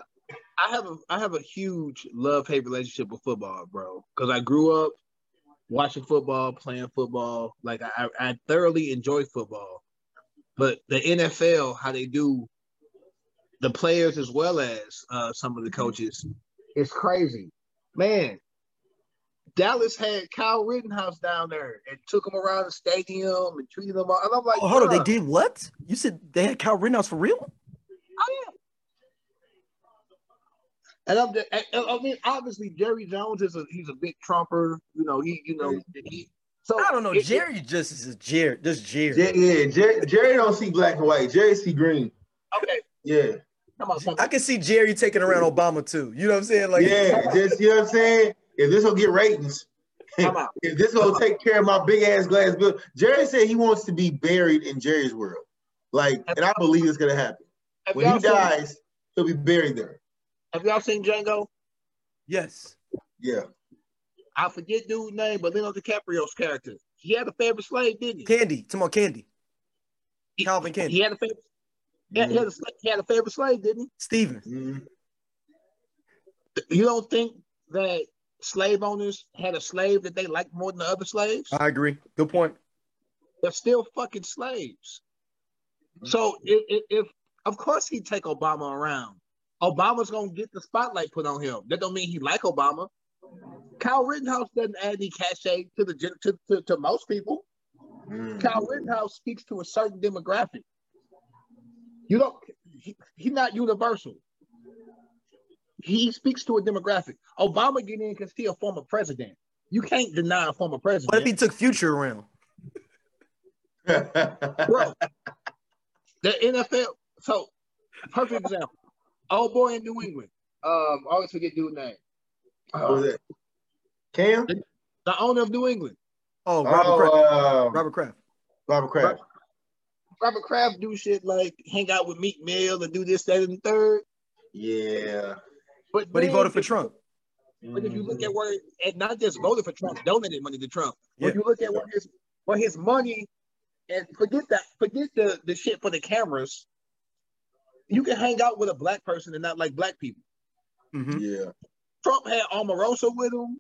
I have a I have a huge love hate relationship with football, bro. Because I grew up watching football, playing football. Like I, I thoroughly enjoy football. But the NFL, how they do the players as well as uh, some of the coaches, it's crazy, man. Dallas had Kyle Rittenhouse down there and took him around the stadium and treated him. all- And I'm like, Oh, hold on, they did what? You said they had Kyle Rittenhouse for real? Oh, yeah. And I'm, just- I, I mean, obviously Jerry Jones is a he's a big trumper. You know, he you know he. So I don't know. it- Jerry just is Jerry, just Jerry. Jer- yeah, Jerry, Jerry don't see black and white. Jerry see green. okay, Yeah, come on, come I can see Jerry taking around Obama too. You know what I'm saying? Like, yeah. Just you know what I'm saying. If this will get ratings, Come on. if this will take care of my big ass glass bill, Jerry said he wants to be buried in Jerry's world. Like, and I believe it's gonna happen. Have When y'all, he seen, dies, he'll be buried there. have y'all seen Django? yes. Yeah. I forget dude's name, but Leonardo DiCaprio's character. he had a favorite slave, didn't he? Candy, come on, Candy. He- Calvin Candy. He had a favorite. He had, he had a, he had a favorite slave, didn't he? Steven. Mhm. You don't think that slave owners had a slave that they liked more than the other slaves? I agree. Good point. They're still fucking slaves. So if, if, if of course he'd take Obama around. Obama's gonna get the spotlight put on him. That don't mean he like Obama. Kyle Rittenhouse doesn't add any cachet to the to, to, to most people. Mm. Kyle Rittenhouse speaks to a certain demographic. You don't. He, he's not universal. He speaks to a demographic. Obama get in because he a former president. You can't deny a former president. What if he took Future around? bro. The NFL. So, perfect example. Old boy in New England. Um, I always forget dude's name. What was Uh, that? Cam? the owner of New England. Oh, Robert Oh, Kraft. uh, Robert Kraft. Robert Kraft. Robert Kraft do shit like hang out with Meek Mill and do this, that, and the third. Yeah. But But he voted for Trump. But if you look at where, and not just voted for Trump, donated money to Trump. Yeah. When you look at what his, where his money, and forget that, forget the the shit for the cameras. You can hang out with a black person and not like black people. hmm Yeah. Trump had Omarosa with him.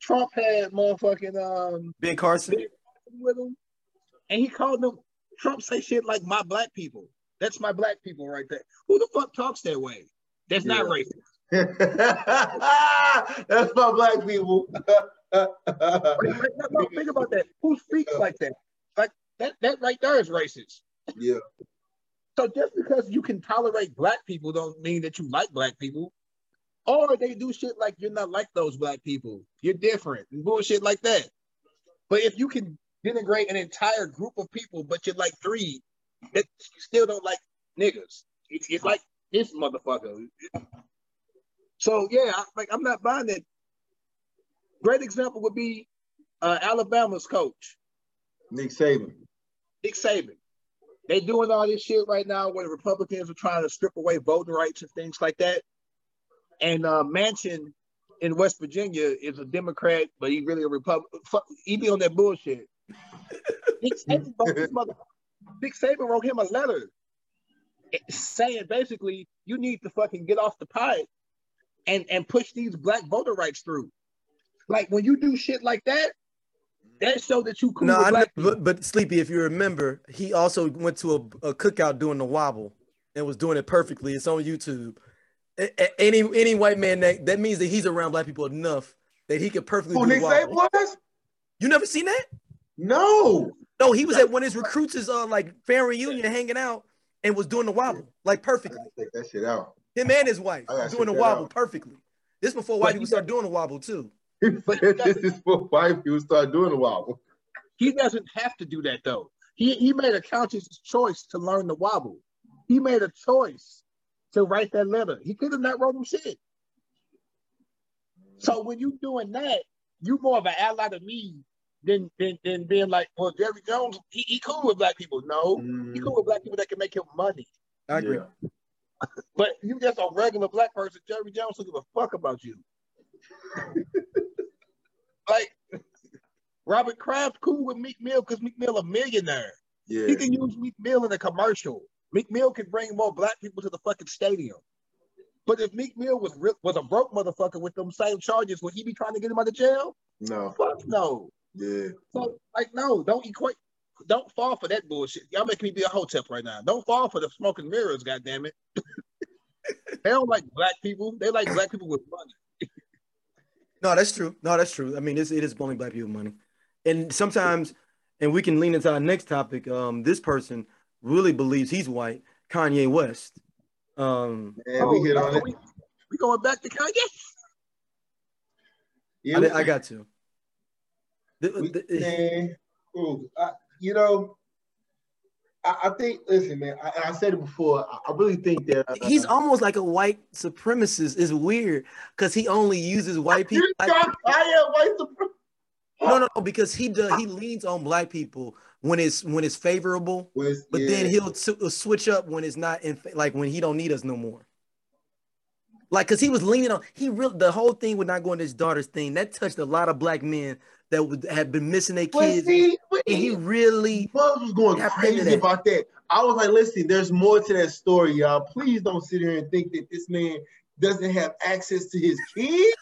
Trump had motherfucking um Ben Carson. with him, and he called them. Trump say shit like "my black people." That's my black people right there. Who the fuck talks that way? That's not racist. That's my black people. no, no, think about that. Who speaks like that? Like that. That right there is racist. yeah. So just because you can tolerate black people, don't mean that you like black people. Or they do shit like you're not like those black people. You're different and bullshit like that. But if you can denigrate an entire group of people, but you're like three, that you still don't like niggas. It's, it's like this motherfucker. So yeah, I, like I'm not buying that. Great example would be uh, Alabama's coach. Nick Saban. Nick Saban. They doing all this shit right now where the Republicans are trying to strip away voting rights and things like that. And uh, Manchin in West Virginia is a Democrat, but he really a Republican. He be on that bullshit. Nick Saban wrote mother- Nick Saban wrote him a letter saying basically you need to fucking get off the pot and and push these black voter rights through. Like when you do shit like that, that show that you cool No, I know, but, but Sleepy, if you remember, he also went to a, a cookout doing the wobble and was doing it perfectly. It's on YouTube. A- a- Any any white man that that means that he's around black people enough that he could perfectly Who do the Nick Saban was? You never seen that? No. No, he was at one of his recruits' is uh like fan reunion hanging out and was doing the wobble like I perfectly. gotta take that shit out. Him and his wife doing the wobble out. perfectly. This before white people start doing the wobble too. This is for white people start doing the wobble. He doesn't have to do that though. He he made a conscious choice to learn the wobble. He made a choice to write that letter. He could have not wrote him shit. So when you doing that, you more of an ally to me than than, than being like, well, Jerry Jones, he, he cool with black people. No, he mm. cool with black people that can make him money. I agree. Yeah. But you just a regular black person, Jerry Jones don't give a fuck about you. like Robert Kraft cool with Meek Mill because Meek Mill a millionaire. Yeah. He can use Meek Mill in a commercial. Meek Mill can bring more black people to the fucking stadium. But if Meek Mill was re- was a broke motherfucker with them same charges, would he be trying to get him out of jail? No. Fuck no. Yeah. So like no, don't equate. Don't fall for that bullshit. Y'all making me be a hotep right now. Don't fall for the smoking mirrors, goddamn it. they don't like black people. They like black people with money. No, that's true. No, that's true. I mean, it's, it is only black people money, and sometimes, and we can lean into our next topic. Um, this person really believes he's white. Kanye West. Um, Man, we hit on it. We, we going back to Kanye? Yeah, I, we- I got to. The- we- the- man, ooh, I, you know, I, I think. Listen, man, I, I said it before. I, I really think that uh, he's almost like a white supremacist. It's weird because he only uses white people. You like- got Kanye white supremacy. no, no, no, because he does. He leans on black people when it's when it's favorable, but yeah. then he'll s- switch up when it's not in like when he don't need us no more. Like, cause he was leaning on he real the whole thing with not going to his daughter's thing that touched a lot of black men that would have been missing their kids. see, and he really Buzz was going crazy that. about that. I was like, listen, there's more to that story, y'all. Please don't sit here and think that this man doesn't have access to his kids.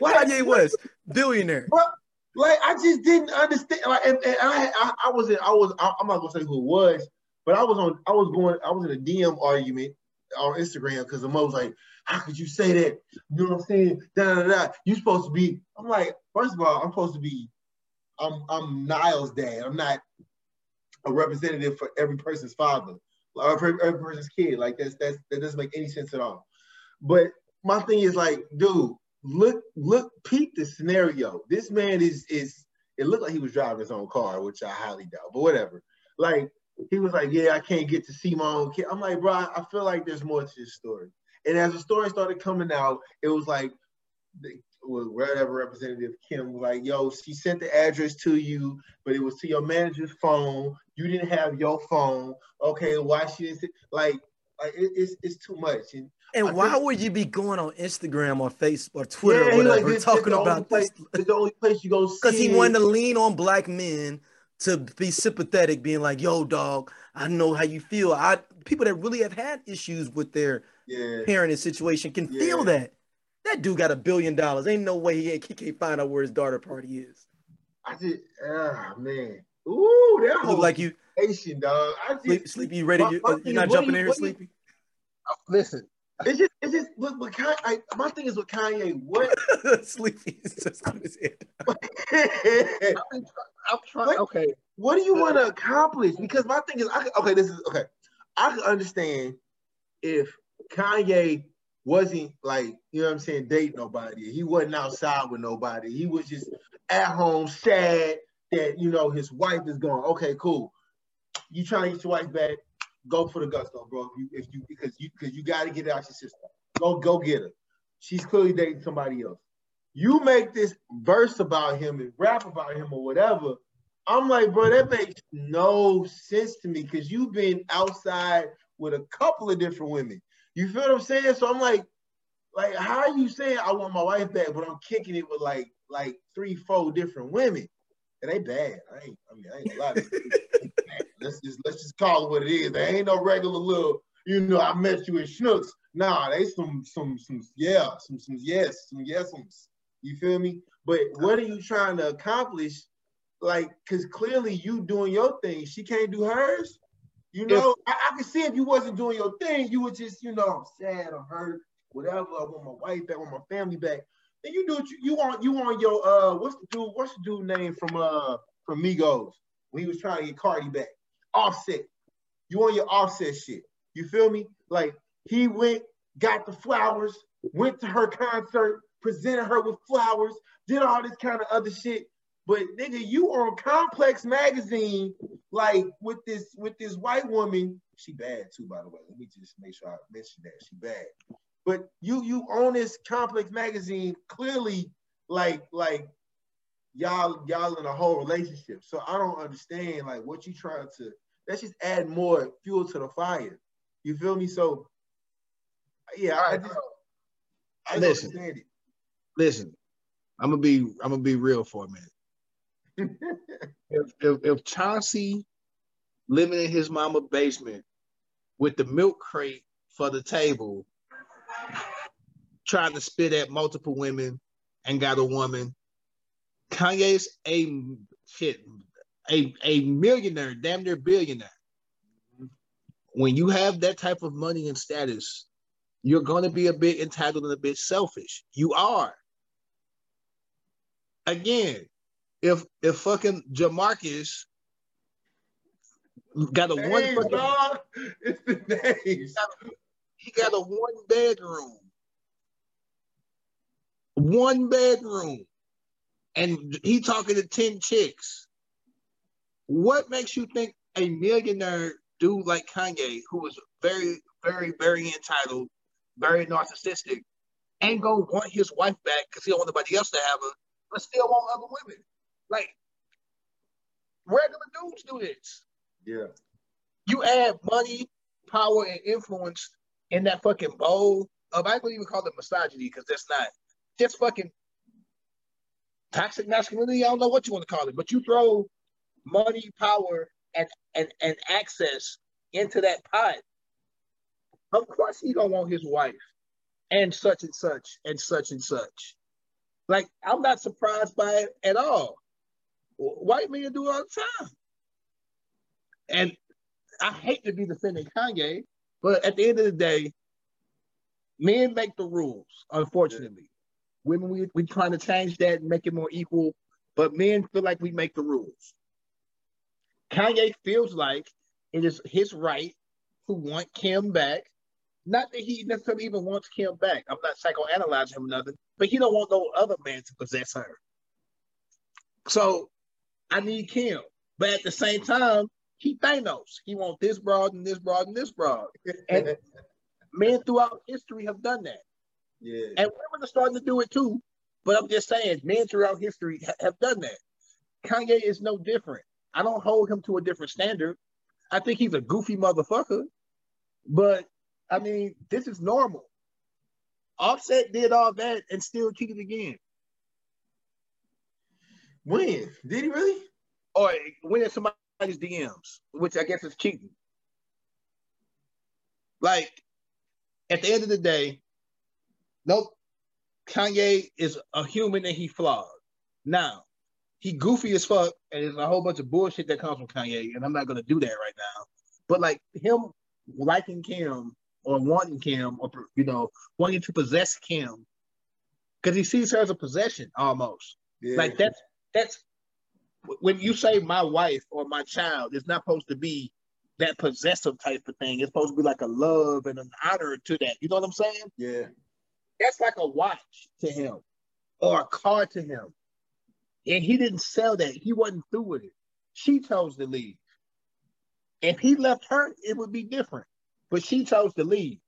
Like, Kanye West, billionaire. Bro, like I just didn't understand. Like, and, and I, I, I was in, I was, I, I'm not gonna say who it was, but I was on, I was going, I was in a DM argument on Instagram because the was like, "How could you say that? You know what I'm saying? Da da da. You supposed to be." I'm like, first of all, I'm supposed to be, I'm, I'm Niles' dad. I'm not a representative for every person's father or every, every person's kid. Like that's that's that doesn't make any sense at all. But my thing is like, dude, look, look, peep the scenario. This man is is it looked like he was driving his own car, which I highly doubt, but whatever. Like he was like, Yeah, I can't get to see my own kid. I'm like, bro, I feel like there's more to this story. And as the story started coming out, it was like whatever representative Kim was like, yo, she sent the address to you, but it was to your manager's phone. You didn't have your phone. Okay, why she didn't like like it, it's it's too much. And And I why think- would you be going on Instagram or Facebook or Twitter Yeah, or he like, whatever this- talking about place, this? It's the only place you go see. Because he wanted to lean on black men to be sympathetic, being like, "Yo, dog, I know how you feel." I people that really have had issues with their Yeah. parenting situation can feel that. That dude got a billion dollars. Ain't no way he, he can't find out where his daughter party is. I just, ah, man. Ooh, that whole look like you situation, dog. I just, sleep, sleepy. You ready? My- you're not jumping do in you- here, do you- sleepy. Listen, it's just, it's just, look, but Kanye, I, my thing is with Kanye, what? sleepy is just on his head. I'm, I'm trying. What? Okay, what do you want to accomplish? Because my thing is, I okay, this is okay. I could understand if Kanye wasn't like, you know what I'm saying, date nobody. He wasn't outside with nobody. He was just at home, sad that you know his wife is gone. Okay, cool. You trying to get your wife back? Go for the gusto, bro. If you, if you because you because you got to get it out your system. Go go get her. She's clearly dating somebody else. You make this verse about him and rap about him or whatever. I'm like, bro, that makes no sense to me because you've been outside with a couple of different women. You feel what I'm saying? So I'm like, like, how are you saying I want my wife back, but I'm kicking it with like like three, four different women? And they bad. I ain't, I mean, I ain't gonna lie. to you. They bad. let's just let's just call it what it is. They ain't no regular little, you know, I met you in Schnucks. Nah, they some some some yeah, some some yes, some yesums. You feel me? But what are you trying to accomplish? Like, cause clearly you doing your thing. She can't do hers. You know, I, I can see if you wasn't doing your thing, you would just, you know, I'm sad, I'm hurt, whatever. I want my wife back, I want my family back. You do you, you want. You want your uh, what's the dude? What's the dude name from uh from Migos when he was trying to get Cardi back? Offset. You want your Offset shit. You feel me? Like he went, got the flowers, went to her concert, presented her with flowers, did all this kind of other shit. But nigga, you on Complex magazine, like with this with this white woman. She bad too, by the way. Let me just make sure I mention that she bad. But you you own this Complex magazine clearly, like like y'all y'all in a whole relationship. So I don't understand like what you trying to. That's just add more fuel to the fire. You feel me? So yeah, I just I don't Listen. understand listen. I'm gonna be. I'm gonna be real for a minute. if, if if Chauncey living in his mama basement with the milk crate for the table, trying to spit at multiple women and got a woman, Kanye's a shit, a a millionaire, damn near billionaire. When you have that type of money and status, you're gonna be a bit entitled and a bit selfish. You are. Again, if if fucking Jamarcus got a one fucking, dog. It's the names. he got a one bedroom, one bedroom, and he talking to ten chicks. What makes you think a millionaire dude like Kanye, who is very, very, very entitled, very narcissistic, ain't gonna want his wife back because he don't want nobody else to have her, but still want other women? Like regular dudes do this. Yeah. You add money, power, and influence in that fucking bowl of I don't even call it misogyny because that's not just fucking toxic masculinity. I don't know what you want to call it, but you throw money, power, and and and access into that pot. Of course, he don't want his wife and such and such and such and such. Like I'm not surprised by it at all. White men do all the time. And I hate to be defending Kanye, but at the end of the day, men make the rules, unfortunately. Women, we, we trying to change that and make it more equal, but men feel like we make the rules. Kanye feels like it is his right to want Kim back. Not that he necessarily even wants Kim back. I'm not psychoanalyzing him or nothing, but he don't want no other man to possess her. So I need Kim. But at the same time, he Thanos. He wants this broad and this broad and this broad. And men throughout history have done that. Yeah. And women are starting to do it too. But I'm just saying, men throughout history ha- have done that. Kanye is no different. I don't hold him to a different standard. I think he's a goofy motherfucker. But I mean, this is normal. Offset did all that and still cheated again. When? Did he really? Or went in somebody's DMs, which I guess is cheating. Like, at the end of the day, nope, Kanye is a human and he flawed. Now, he goofy as fuck, and there's a whole bunch of bullshit that comes from Kanye, and I'm not gonna do that right now. But like him liking Kim or wanting Kim or you know wanting to possess Kim because he sees her as a possession almost. Yeah. Like that's that's when you say my wife or my child, it's not supposed to be that possessive type of thing. It's supposed to be like a love and an honor to that. You know what I'm saying? Yeah. That's like a watch to him or a car to him. And he didn't sell that. He wasn't through with it. She chose to leave. If he left her, it would be different. But she chose to leave.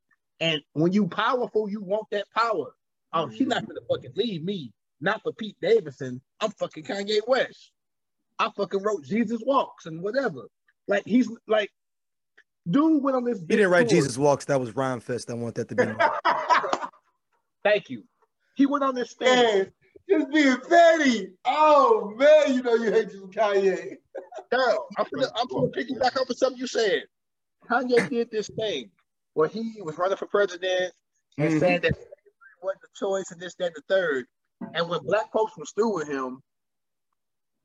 And when you powerful, you want that power. Oh, she's not mm-hmm. gonna fucking leave me. Not for Pete Davidson. I'm fucking Kanye West. I fucking wrote Jesus Walks and whatever. Like he's like, dude went on this. He didn't write tour. Jesus Walks. That was Rhymefest. I want that to be. Thank you. He went on this thing. Man, just being petty. Oh man, you know you hate you Kanye. Girl, I'm gonna I'm gonna pick you back up for something you said. Kanye did this thing where he was running for president and Mhm. saying that slavery wasn't the choice and this, that, and the third. And when black folks was through with him,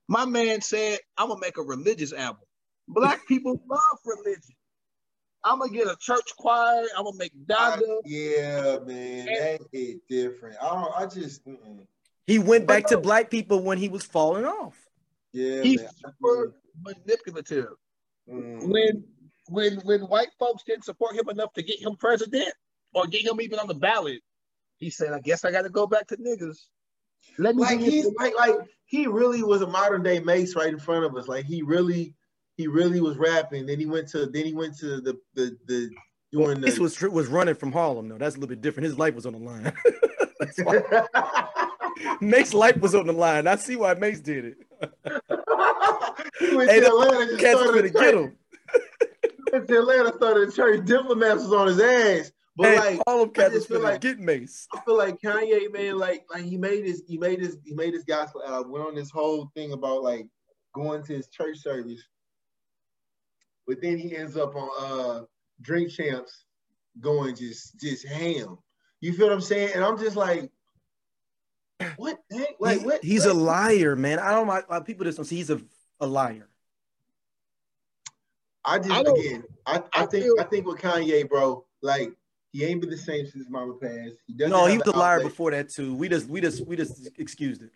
my man said, I'm gonna make a religious album. Black people love religion. I'm gonna get a church choir, I'm gonna make I- yeah, man, that hit different. I don't. I just. Mm-mm. He went back to black people when he was falling off. Yeah, He's man. super manipulative. Mm. when when when white folks didn't support him enough to get him president or get him even on the ballot, he said, "I guess I got to go back to niggas." Let me like give he's like like he really was a modern day Mase right in front of us. Like he really he really was rapping. Then he went to then he went to the the the doing This was was running from Harlem though. That's a little bit different. His life was on the line. That's why Mase's life was on the line. I see why Mase did it. he went Hey, to Atlanta just started gonna get him. He went to Atlanta started a church. Diplomats was on his ass. But Hey, like Harlem I Cats feel like- get Mase. I feel like Kanye, man, like like he made his he made his he made his gospel album, went on this whole thing about like going to his church service, but then he ends up on uh Drink Champs going just just ham. You feel what I'm saying? And I'm just like, what? the heck? Like He- what? he's a liar, man. I don't like like, people just don't see he's a, a liar. I just I don't- again, I, I I think feel- I think with Kanye, bro, like he ain't been the same since his mama passed. He doesn't No, he was a liar outlet. before that too. We just we just we just excused it.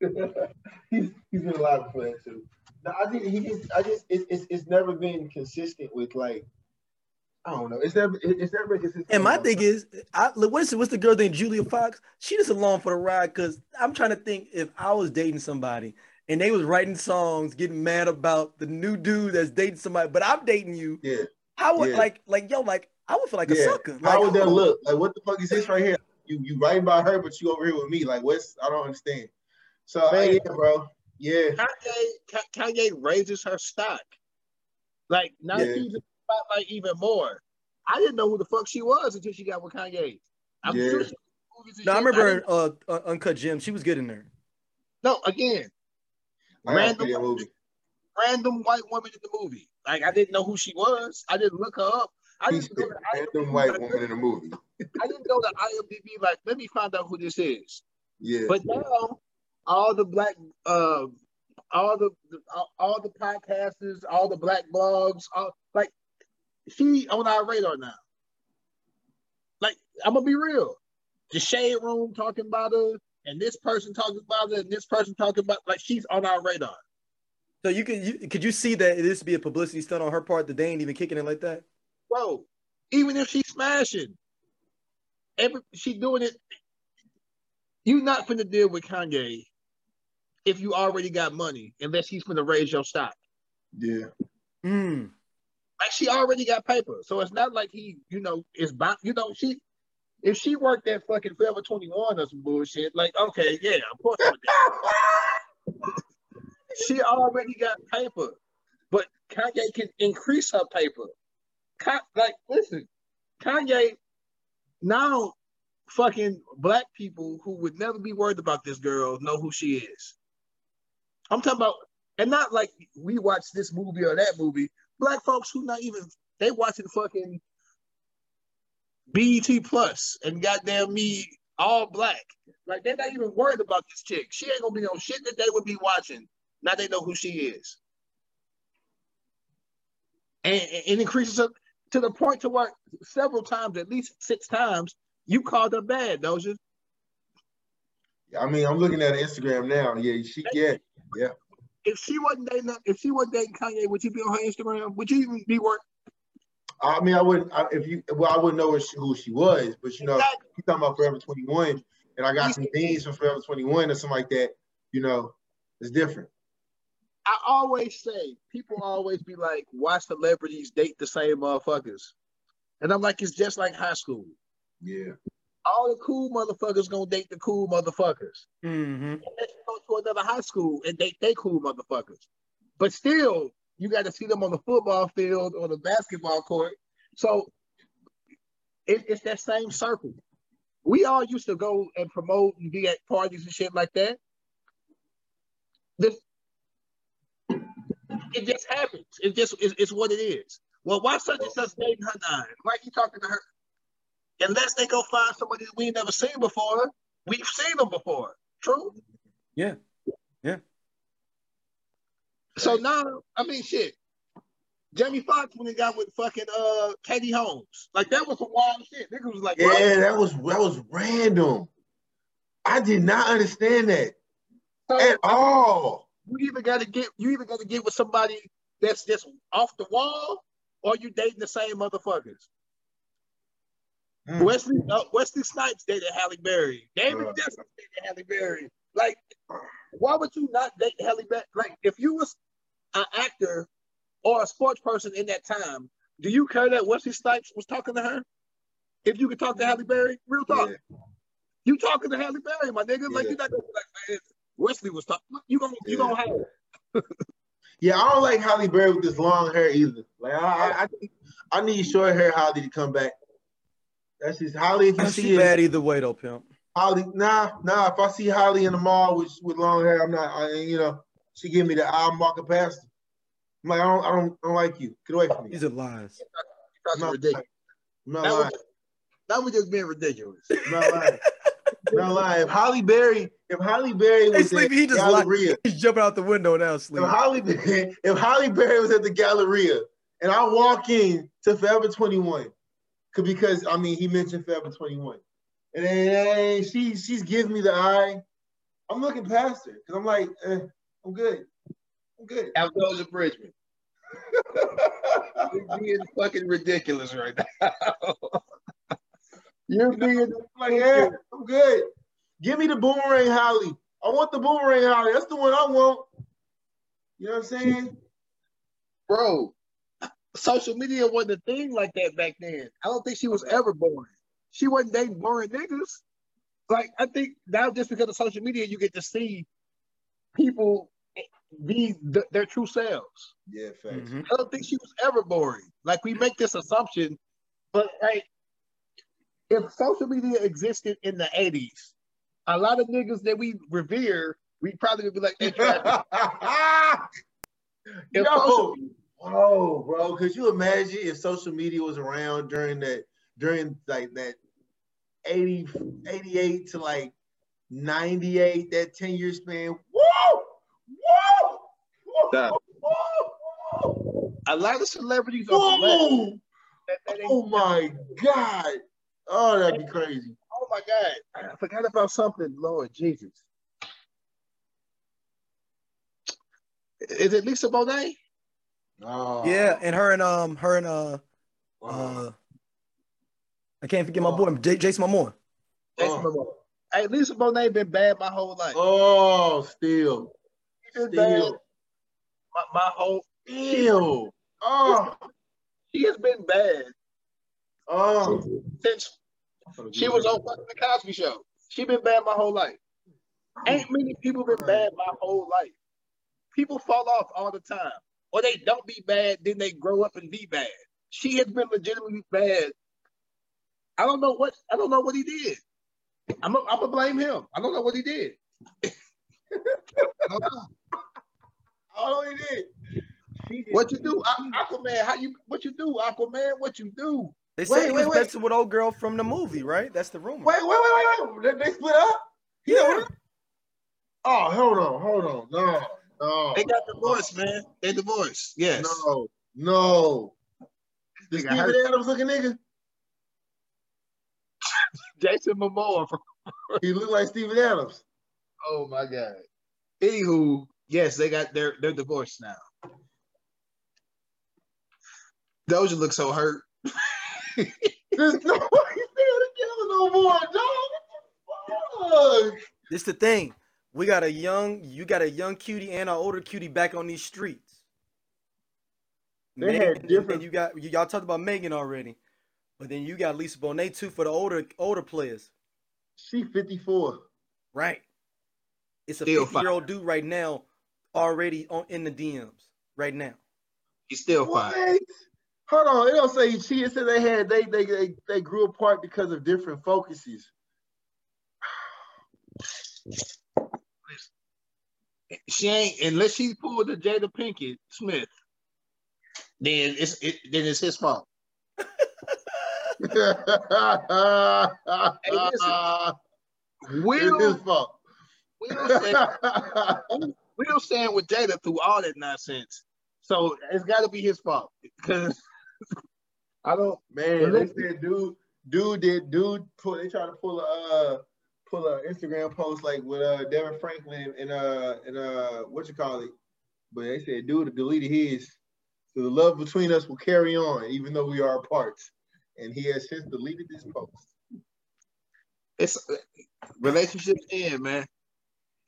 he's he's been a liar before that too. No, I think he just I just it's it's, it's never been consistent with like I don't know. It's never it's never been consistent. And my with- thing is, I look, what's what's the girl named Julia Fox? She just along for the ride because I'm trying to think if I was dating somebody and they was writing songs, getting mad about the new dude that's dating somebody, but I'm dating you. yeah How would Yeah. like like yo like I would feel like a yeah. sucker. Like, How would that look? Like what the fuck is this right here? You you writing about her, but you over here with me. Like what's I don't understand. So Man. yeah, bro. Yeah. Kanye, Kanye raises her stock. Like now Yeah. she's in spotlight even more. I didn't know who the fuck she was until she got with Kanye. I'm Yeah. sure she movies and No, I remember didn't- uh, uh, Uncut Gem. She was good in there. No, again, I Random- see movie. random white woman in the movie. Like I didn't know who she was. I didn't look her up. I didn't know said, to random IMDb, white like, woman in a movie. I didn't go to IMDb like, let me find out who this is. Yeah. But now, all the black, uh, all the, all, the podcasters, all the black blogs, all, like she on our radar now. Like I'm gonna be real, the shade room talking about her, and this person talking about her, and this person talking about like she's on our radar. So you could you, could you see that this be a publicity stunt on her part that they ain't even kicking it like that? bro. Even if she's smashing, every she doing it. You not finna deal with Kanye if you already got money, unless he's going to raise your stock. yeah. Mm. Like she already got paper, so it's not like he, you know, is bound. You know, she if she worked at fucking Forever Twenty One or some bullshit, like okay, yeah, of course. I would do that. she already got paper, but Kanye can increase her paper. Ka- like, listen, Kanye now fucking black people who would never be worried about this girl know who she is. I'm talking about, and not like we watch this movie or that movie. Black folks who not even they watching fucking BET Plus and goddamn me all black. Like they're not even worried about this chick. She ain't gonna be on shit that they would be watching. Now they know who she is. And it increases up to the point to where several times, at least six times, you called her bad, you? I mean, I'm looking at Instagram now. Yeah, she get. Yeah. If she wasn't dating, if she wasn't dating Kanye, would you be on her Instagram? Would you even be work? I mean, I wouldn't. I, if you, well, I wouldn't know who she, who she was, but you know, Exactly. you talking about Forever 21, and I got some things from Forever 21 or something like that. You know, it's different. I always say people always be like, why celebrities date the same motherfuckers? And I'm like, it's just like high school. Yeah. All the cool motherfuckers gonna date the cool motherfuckers. Mm-hmm. Unless you go to another high school and date they cool motherfuckers. But still, you got to see them on the football field or the basketball court. So it, it's that same circle. We all used to go and promote and be at parties and shit like that. This, it just happens. It just it's, it's what it is. Well, why such and such dating her nine? Why you talking to her? Unless they go find somebody that we ain't never seen before, we've seen them before. True. Yeah. Yeah. So now, I mean, shit. Jamie Foxx when he got with fucking uh Katie Holmes, like that was some wild shit. Nigga was like, what? Yeah, that was that was random. I did not understand that So, at all. you either got to get you either got to get with somebody that's just off the wall, or you dating the same motherfuckers. Mm. Wesley uh, Wesley Snipes dated Halle Berry. David Right. Dixon dated Halle Berry. Like, why would you not date Halle Berry? Like, if you was an actor or a sports person in that time, do you care that Wesley Snipes was talking to her? If you could talk to Halle Berry, real talk. Yeah. You talking to Halle Berry, my nigga? Like Yeah. you're not gonna be like, man, Wesley was talking. You gonna you Yeah. gonna have Yeah, I don't like Halle Berry with this long hair either. Like I, I, I, I need short hair Halle to come back. That's just Halle. If you see She it, bad either way though, pimp. Halle, nah, nah. If I see Halle in the mall with with long hair, I'm not. I, you know, she give me the I'm walking past. her. I'm like, I don't, I don't, I don't like you. Get away from me. These are lies. that's No, ridiculous. I'm not That lying. was, that was just being ridiculous. I'm not lying. Not lying. If Halle Berry, if Halle Berry Hey, was at Sleepy, he just lied. Galleria, He's jumping out the window now, Sleepy. if Halle, if Halle Berry was at the Galleria, and I walk in to Forever 21, 'cause- because I mean he mentioned Forever 21, and then she she's giving me the eye. I'm looking past her because I'm like, eh, I'm good. I'm good. Aldoza Bridgman. You're being fucking ridiculous right now. You're being like, yeah, I'm good. Give me the boomerang Halle. I want the boomerang Halle. That's the one I want. You know what I'm saying? bro. Social media wasn't a thing like that back then. I don't think she was ever boring. She wasn't dating boring niggas. Like I think now, just because of social media, you get to see people be th- their true selves. Yeah, facts. Mhm. I don't think she was ever boring. Like we make this assumption, but like if social media existed in the 80s, a lot of niggas that we revere we probably would be like, they trash. If Yo, social- oh, bro, could you imagine if social media was around during that, during like that 80, 88 to like 98, that 10 year span? Whoa! Whoa! Whoa! Whoa! a lot of celebrities are black. Whoa! That- that Oh my God. Oh, that'd be crazy. Oh my God. I forgot about something, Lord Jesus. Is it Lisa Bonet? Oh, Yeah, and her and um her and uh wow. uh I can't forget my boy J- Jason Momoa. Jason Momoa. Hey, Lisa Bonet been bad my whole life. oh, still. She bad Still. my, my whole Still. Oh. she has been bad Oh. since she was on fucking the Cosby show. She been bad my whole life. Ain't many people been bad my whole life. People fall off all the time. Or they don't be bad, then they grow up and be bad. She has been legitimately bad. I don't know what I don't know what he did. I'm gonna blame him. I don't know what he did. I don't know. Oh, he did. What you do, Aquaman? How you? What you do, Aquaman? What you do? They Wait, say he wait, was wait. messing with old girl from the movie, right? That's the rumor. Wait, wait, wait, wait, wait. They, they split up? yeah. Oh, hold on, hold on. No, no. They got divorced, man. They divorced. Yes. No, no. The Nigga, Steven how- Adams looking nigga? Jason Momoa. From, He looked like Steven Adams. oh my god. Anywho, yes, they got their they're divorced now. Doja looks so hurt. There's no way they're together no more, dog. What the fuck? This the thing. We got a young, you got a young cutie and an older cutie back on these streets. They had Megan- and- different- And you got y- y'all talked about Megan already, but then you got Lisa Bonet too for the older older players, She 54. right? It's a Still fifty year old dude right now, already on in the DMs right now. He's still What? fine. Hold on, it don't say he cheated. It said they had they, they they they grew apart because of different focuses. She ain't unless she pulled the Jada Pinkett Smith. Then it's it, then it's his fault. it's Will his fault. Will stand, Will stand with Jada through all that nonsense. So it's got to be his fault because I don't. Man, they said dude, dude did dude pull they try to pull a uh pull a Instagram post like with uh DeVon Franklin and uh and uh what you call it. But they said dude deleted his. So the love between us will carry on even though we are apart. And he has since deleted this post. It's relationships end, man.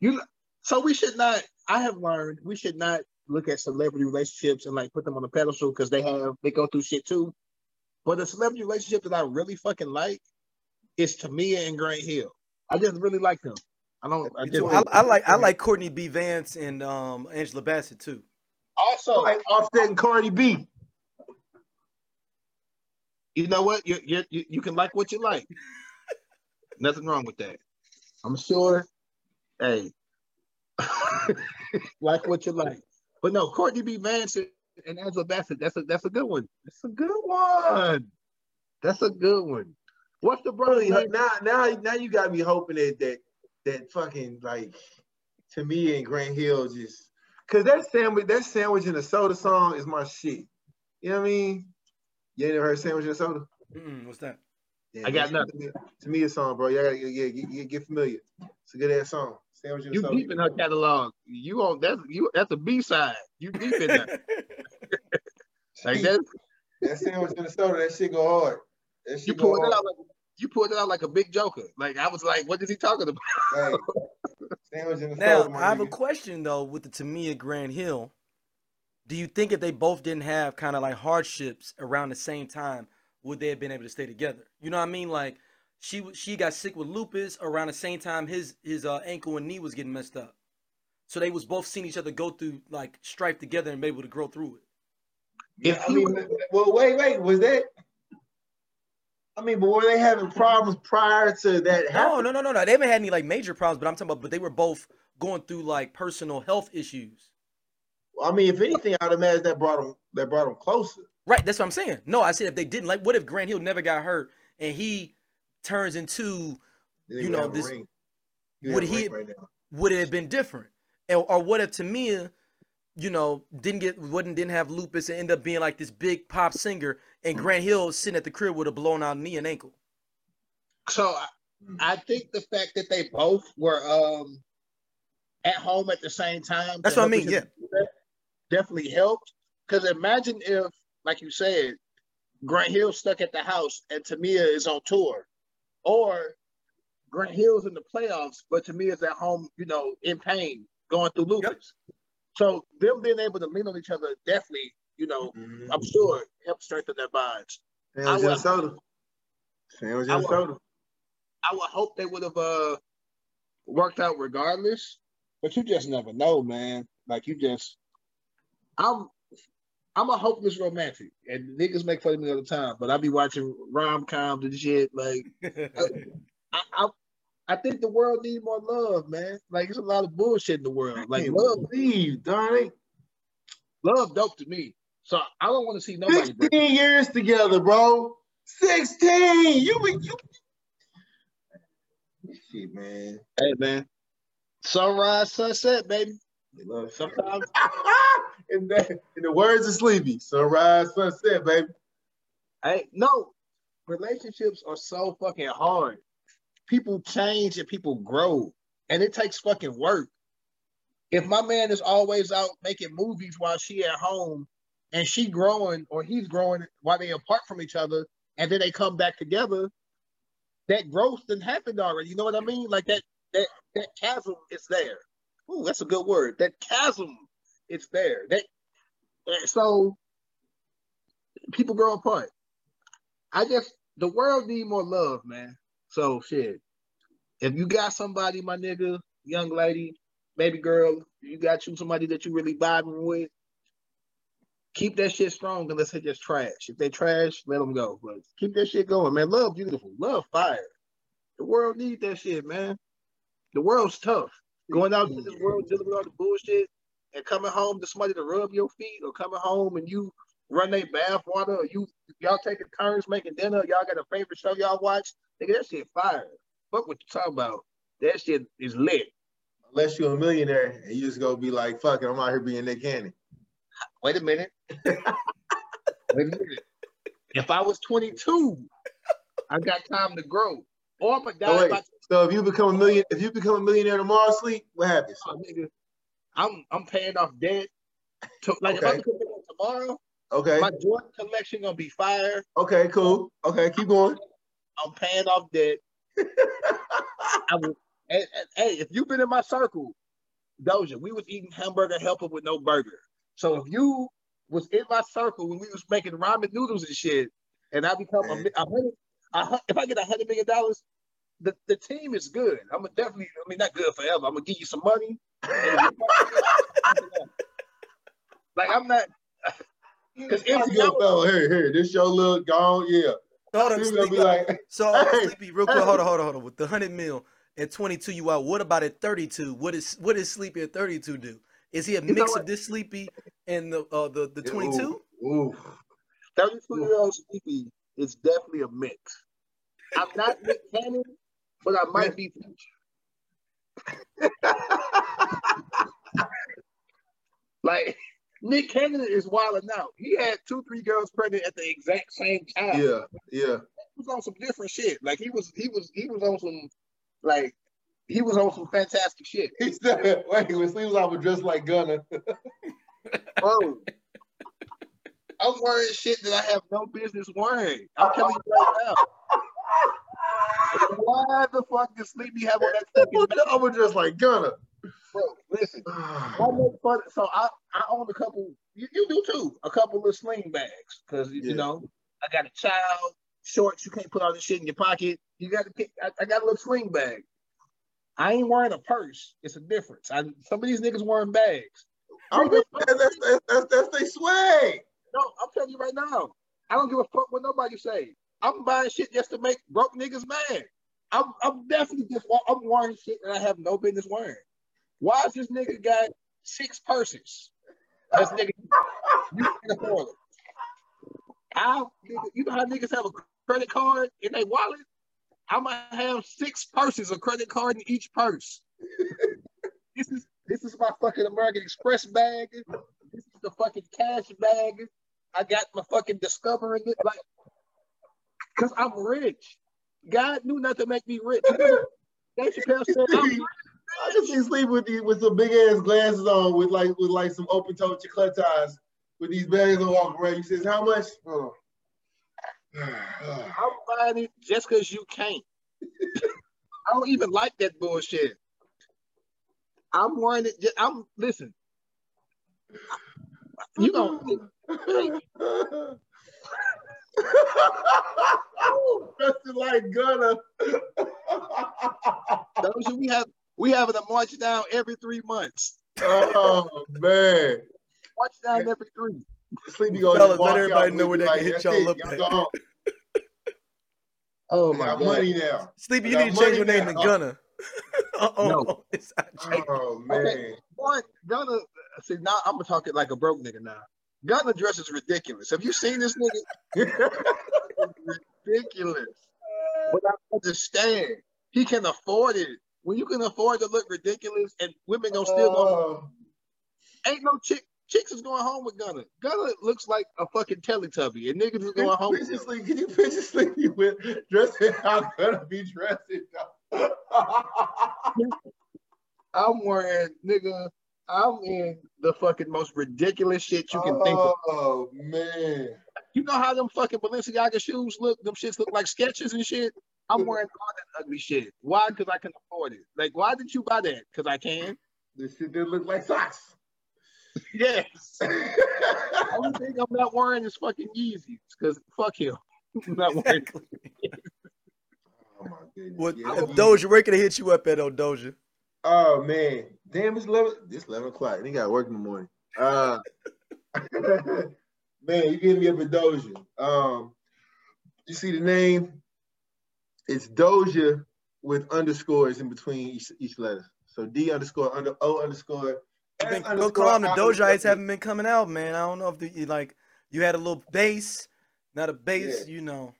You so we should not. I have learned we should not look at celebrity relationships and like put them on a pedestal because they have they go through shit too. But the celebrity relationship that I really fucking like is Tamia and Grant Hill. I just really like them. I don't. I just. I, I like I like Courtney B. Vance and um Angela Bassett too. also. Like Offset and Cardi B. you know what? You you you, you can like what you like. Nothing wrong with that. I'm sure. Hey, like what you like. But no, Courtney B. Vance and Angela Bassett. That's a that's a good one. That's a good one. That's a good one. What's the brother? Now now now you got me hoping that that that fucking like Tamia and Grant Hill just cause that sandwich that sandwich and a soda song is my shit. You know what I mean? You ain't never heard sandwich and a soda? Mm-mm, what's that? Yeah, I got that's- To me, a song, bro. Yeah, gotta yeah, get, get, get familiar. It's a good ass song. Sandwich in a You soda. deep in her catalog. You on that's you that's a B side. You deep in that. Like that that sandwich in a soda, that shit go hard. That you go pulled it out like you pulled it out like a big joker. Like I was like, what is he talking about? Hey, sandwich in a Now, soda, I have a question though with the Tamia Grant Hill. Do you think if they both didn't have kind of like hardships around the same time, would they have been able to stay together? You know what I mean? Like she she got sick with lupus around the same time his his uh, ankle and knee was getting messed up. So they was both seeing each other go through like strife together and be able to grow through it. Yeah, If I he mean, well, wait, wait, was that? I mean, but were they having problems prior to that No, happening? no, no, no, no. They haven't had any like major problems, but I'm talking about. But they were both going through like personal health issues. Well, I mean, if anything, I'd imagine that brought them that brought them closer. Right, that's what I'm saying. No, I said if they didn't, like, what if Grant Hill never got hurt and he turns into, You know, this- would he- right would it have been different? Or, or what if Tamia, you know, didn't get wouldn't didn't have lupus and end up being like this big pop singer, and Grant Hill sitting at the crib with a blown out knee and ankle. So I, think the fact that they both were um at home at the same time. That's what I mean, each other do that Definitely helped. Because imagine if, like you said, Grant Hill stuck at the house and Tamia is on tour, or Grant Hill's in the playoffs, but Tamia's at home, you know, in pain, going through lupus. So them being able to lean on each other definitely, you know, Mhm. I'm sure helped strengthen their bonds. San I Jose would- soda. San Jose I would- soda. I would hope they would have uh worked out regardless, but you just never know, man. Like you just, I'm, I'm a hopeless romantic, and niggas make fun of me all the time. But I be watching rom coms and shit. Like I, I, I think the world needs more love, man. Like it's a lot of bullshit in the world. Like love, believe, darn love, dope to me. So I don't want to see nobody. 16 years together, bro. 16. You be you. Shit, man. Hey, man. Sunrise, sunset, baby. Love. Sometimes in, the, in the words of Sleepy, sunrise, sunset, baby. Hey, no relationships are so fucking hard. People change and people grow, and it takes fucking work. If my man is always out making movies while she at home, and she growing or he's growing while they apart from each other, and then they come back together, that growth done happened already. You know what I mean? Like that that that chasm is there. Ooh, that's a good word. That chasm is there. That so people grow apart. I just the world need more love, man. So shit. If you got somebody, my nigga, young lady, baby girl, you got you somebody that you really vibing with, keep that shit strong unless they just trash. If they trash, let them go. But keep that shit going, man. Love beautiful, love fire. The world need that shit, man. The world's tough. Going out into this world dealing with all the bullshit and coming home to somebody to rub your feet or coming home and you run their bath water or you y'all taking turns making dinner, y'all got a favorite show y'all watch. Nigga, that shit fire. Fuck what you talking about. That shit is lit. Unless you're a millionaire and you just go be like, fuck it, I'm out here being Nick Cannon. Wait a minute. Wait a minute. If I was 22, I got time to grow. Or I'm gonna die oh, So, by so if you become a million, if you become a millionaire tomorrow, sleep, what happens? oh, nigga. I'm I'm paying off debt. To, like if I Okay. become millionaire tomorrow, Okay, my Jordan collection gonna be fire. okay, cool. Okay, keep going. I'm paying off debt. I and, hey, if you've been in my circle, Doja, we was eating hamburger helper with no burger. So if you was in my circle when we was making ramen noodles and shit, and I become a, a hundred, a, if I get a hundred million dollars, the, the team is good. I'm gonna definitely, I mean, not good forever. I'm gonna give you some money. like I'm not, because a good fellow. Here, here, this your little gone, yeah. Hold on, gonna be like, So Hey, Sleepy, real quick, hold on, hold on, hold on. With the hundred mil at 22, you out. What about at 32? What is what does Sleepy at 32 do? Is he a know mix of this Sleepy and the uh, the the 22? Ooh, ooh. 32 year old Sleepy is definitely a mix. I'm not Nick Cannon, but I might be like Nick Cannon is wilding out. He had two, three girls pregnant at the exact same time. Yeah, yeah. He was on some different shit. Like he was, he was, he was on some, like he was on some fantastic shit. He said, wait, when sleeps I was dressed like Gunna. Bro, I'm wearing shit that I have no business wearing. I'm telling you right now. Why the fuck does Sleepy have on that fucking I was just like Gunna. Bro? Listen, ah. fun. So I, I own a couple. You, you do too. A couple of sling bags because you Yeah. know I got a child. Shorts. You can't put all this shit in your pocket. You got to pick. I, I got a little sling bag. I ain't wearing a purse. It's a difference. I, some of these niggas wearing bags. I'm just, that's, that's, that's, that's they swag. No, I'm telling you right now. I don't give a fuck what nobody say. I'm buying shit just to make broke niggas mad. I'm, I'm definitely just I'm wearing shit that I have no business wearing. Why is this nigga got six purses? This nigga, you can afford it. How, you know how niggas have a credit card in their wallet? I might have six purses, a credit card in each purse. this is this is my fucking American Express bag. This is the fucking cash bag. I got my fucking discovering it like because I'm rich. God knew not to make me rich. Dave Chappelle said, I'm rich. I just see sleep with these with some big ass glasses on, with like with like some open toe chocolate ties, with these bags on walking around. He says, "How much?" Hold on. I'm buying it just because you can't. I don't even like that bullshit. I'm wearing it. Just, I'm listen. You know, Dressing like Gunna. those we have we having a march down every three months. oh man. March down every three. Sleepy gonna Fellas, just let everybody know where me they can hit y'all up y'all at." Oh I my got god. money now. Sleepy, you need to change your name to now. Gunna. Uh-oh. No. It's IG. Oh man. Okay. Boy, Gunna, see now I'm gonna talk it like a broke nigga now. Gunna dress is ridiculous. Have you seen this nigga? ridiculous. But I understand he can afford it. When you can afford to look ridiculous and women Gunna still go, Oh, ain't no chick chicks is going home with Gunna. Gunna looks like a fucking Teletubby, and niggas is going home. with Picture. Sleepy- Can you picture Sleepy with dressing how gonna be dressing? I'm wearing nigga. I'm in the fucking most ridiculous shit you can think of. Oh man. You know how them fucking Balenciaga shoes look? Them shits look like sketches and shit. I'm wearing all that ugly shit. Why? Because I can afford it. Like, why did you buy that? Because I can. This shit did look like socks. Yes. Only thing I'm not wearing is fucking Yeezys. Because fuck him. I'm not wearing. Exactly. Oh my goodness. What Yeah, if you- Doja, where can I hit you up at, oh Doja? Oh man, damn! It's eleven. It's eleven o'clock. and He got work in the morning. Uh, man, you getting me up at Doja. Um, you see the name? It's Doja with underscores in between each, each letter. So D underscore under O underscore. Been, S go underscore calm. The I Dojaites underscore- haven't been coming out, man. I don't know if the, you, like you had a little bass, not a bass. Yeah. You know.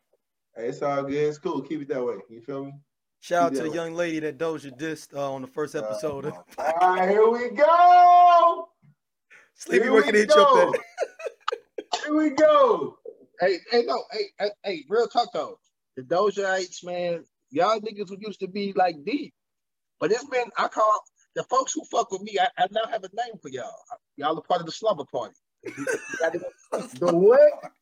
Hey, it's all good. It's cool. Keep it that way. You feel me? Shout out to Yeah. the young lady that Doja dissed uh, on the first episode. Uh, all right, here we go. Sleepy, Here where we can hit you up Here we go. Hey, hey, no, hey, hey, hey, real talk though. The Dojaites, man, y'all niggas who used to be like deep. But it's been, I call the folks who fuck with me, I, I now have a name for y'all. Y'all are part of the slumber party. The what?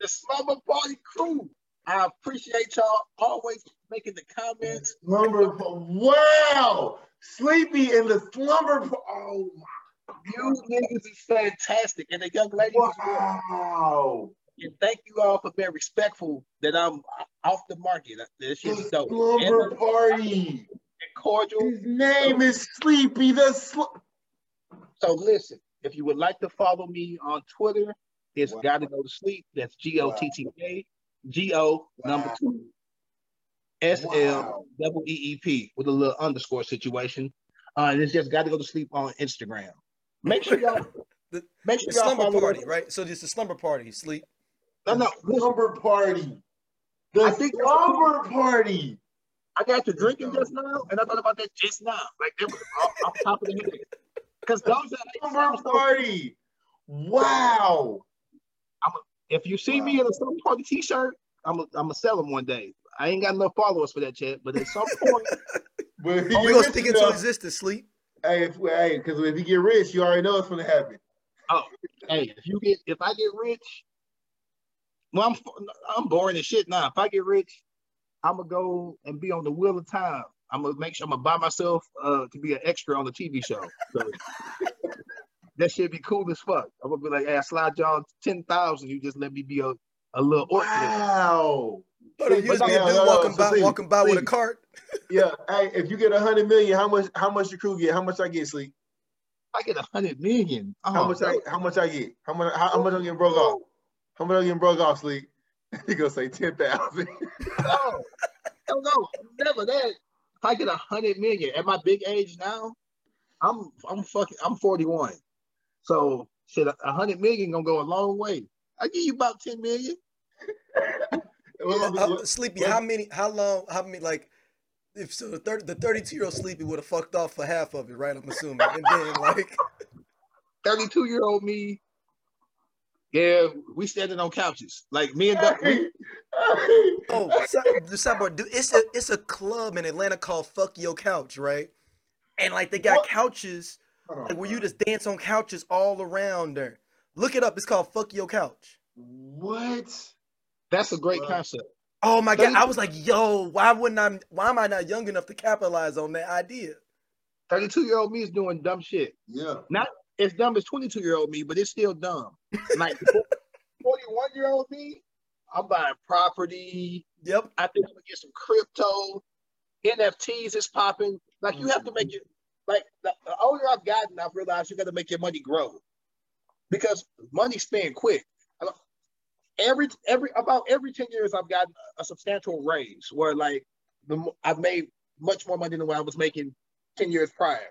the slumber party crew. I appreciate y'all always making the comments. Slumber. Wow. Sleepy in the slumber. Oh my! You niggas is fantastic. And the young well. wow. And thank you all for being respectful that I'm off the market. This The shit's dope. slumber And party. cordial. His name is Sleepy the sl- So listen, if you would like to follow me on Twitter, it's Wow. gotta go to sleep. That's G O T T A G O number two S L double E E P with a little underscore situation. Uh, and it's just gotta go to sleep on Instagram. Make sure y'all The- make sure The y'all slumber party, us. right? So it's a slumber party. Sleep. No, no, listen, slumber party. The I think that's- slumber party. I got to drinking just now, and I thought about that just now. Like it was off, off the top of the head. Because those are Slumber party. Wow. if you see me in a slumber party t-shirt, I'm gonna I'm sell them one day. I ain't got enough followers for that yet, but at some point, But if he Oh, we gonna stick speak into enough- existence. Sleep. Hey, if, hey, because if you get rich, you already know it's gonna happen. Oh, hey, if you get if I get rich, well, I'm I'm boring as shit now. If I get rich, I'm gonna go and be on the wheel of time. I'm gonna make sure I'm gonna buy myself uh to be an extra on the TV show. So that should be cool as fuck. I'm gonna be like, hey, I slide y'all ten thousand. You just let me be a, a little orphan. Wow. But on, you just But be a dude no, no, walking so by, sleep, walking by with a cart. Yeah. Hey, if you get a hundred million, how much? How much your crew get? How much I get? Sleep. I get a hundred million. How Oh, much? I, how much I get? How much? How, how much I get getting broke off? How much I'm getting broke off? Sleep. He gonna say ten thousand. No, no, no, never that. If I get a hundred million at my big age now, I'm I'm fucking I'm 41. So shit, a hundred million gonna go a long way. I give you about 10 million. Uh, Sleepy, how many? How long? How many? Like, if so, the thirty, the thirty-two year old Sleepy would have fucked off for half of it, right? I'm assuming, and then like, 32 year old me. Yeah, we standing on couches. Like me and Doug, we, oh, the sidebar, dude, it's a it's a club in Atlanta called Fuck Your Couch, right? And like they got What? couches like where you just dance on couches all around there. Look it up. It's called Fuck Your Couch. What? that's a great Right. concept. Oh my god! I was like, yo, why wouldn't I? Why am I not young enough to capitalize on that idea? 32 year old me is doing dumb shit. Yeah. As dumb as 22 year old me, but it's still dumb. Like 41 year old me, I'm buying property. Yep. I think I'm gonna get some crypto. NFTs is popping. Like you have to make mm-hmm. it. Like the, the older I've gotten, I've realized you got to make your money grow because money spend quick. Every every about every ten years, I've gotten a substantial raise where like the I've made much more money than what I was making ten years prior.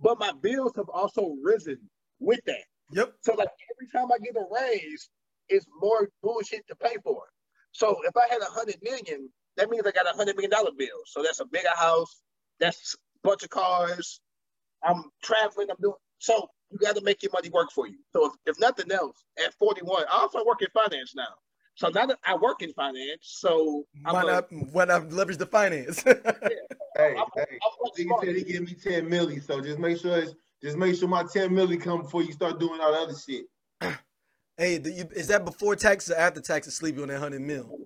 But my bills have also risen with that. Yep. So like every time I get a raise, it's more bullshit to pay for. So if I had a hundred million, that means I got a hundred million dollar bill. So that's a bigger house. That's a bunch of cars. I'm traveling. I'm doing so. You got to make your money work for you. So if, if nothing else, at 41, I also work in finance now. So now that I work in finance, so I'm Why a- not? Why not leverage the finance? Hey, I'm- hey. I'm much Nigga smarter. said he give me 10 milli, so just make sure it's just make sure my 10 milli come before you start doing all the other shit. hey, do you, is that before taxes or after taxes? Sleepy on that hundred mil.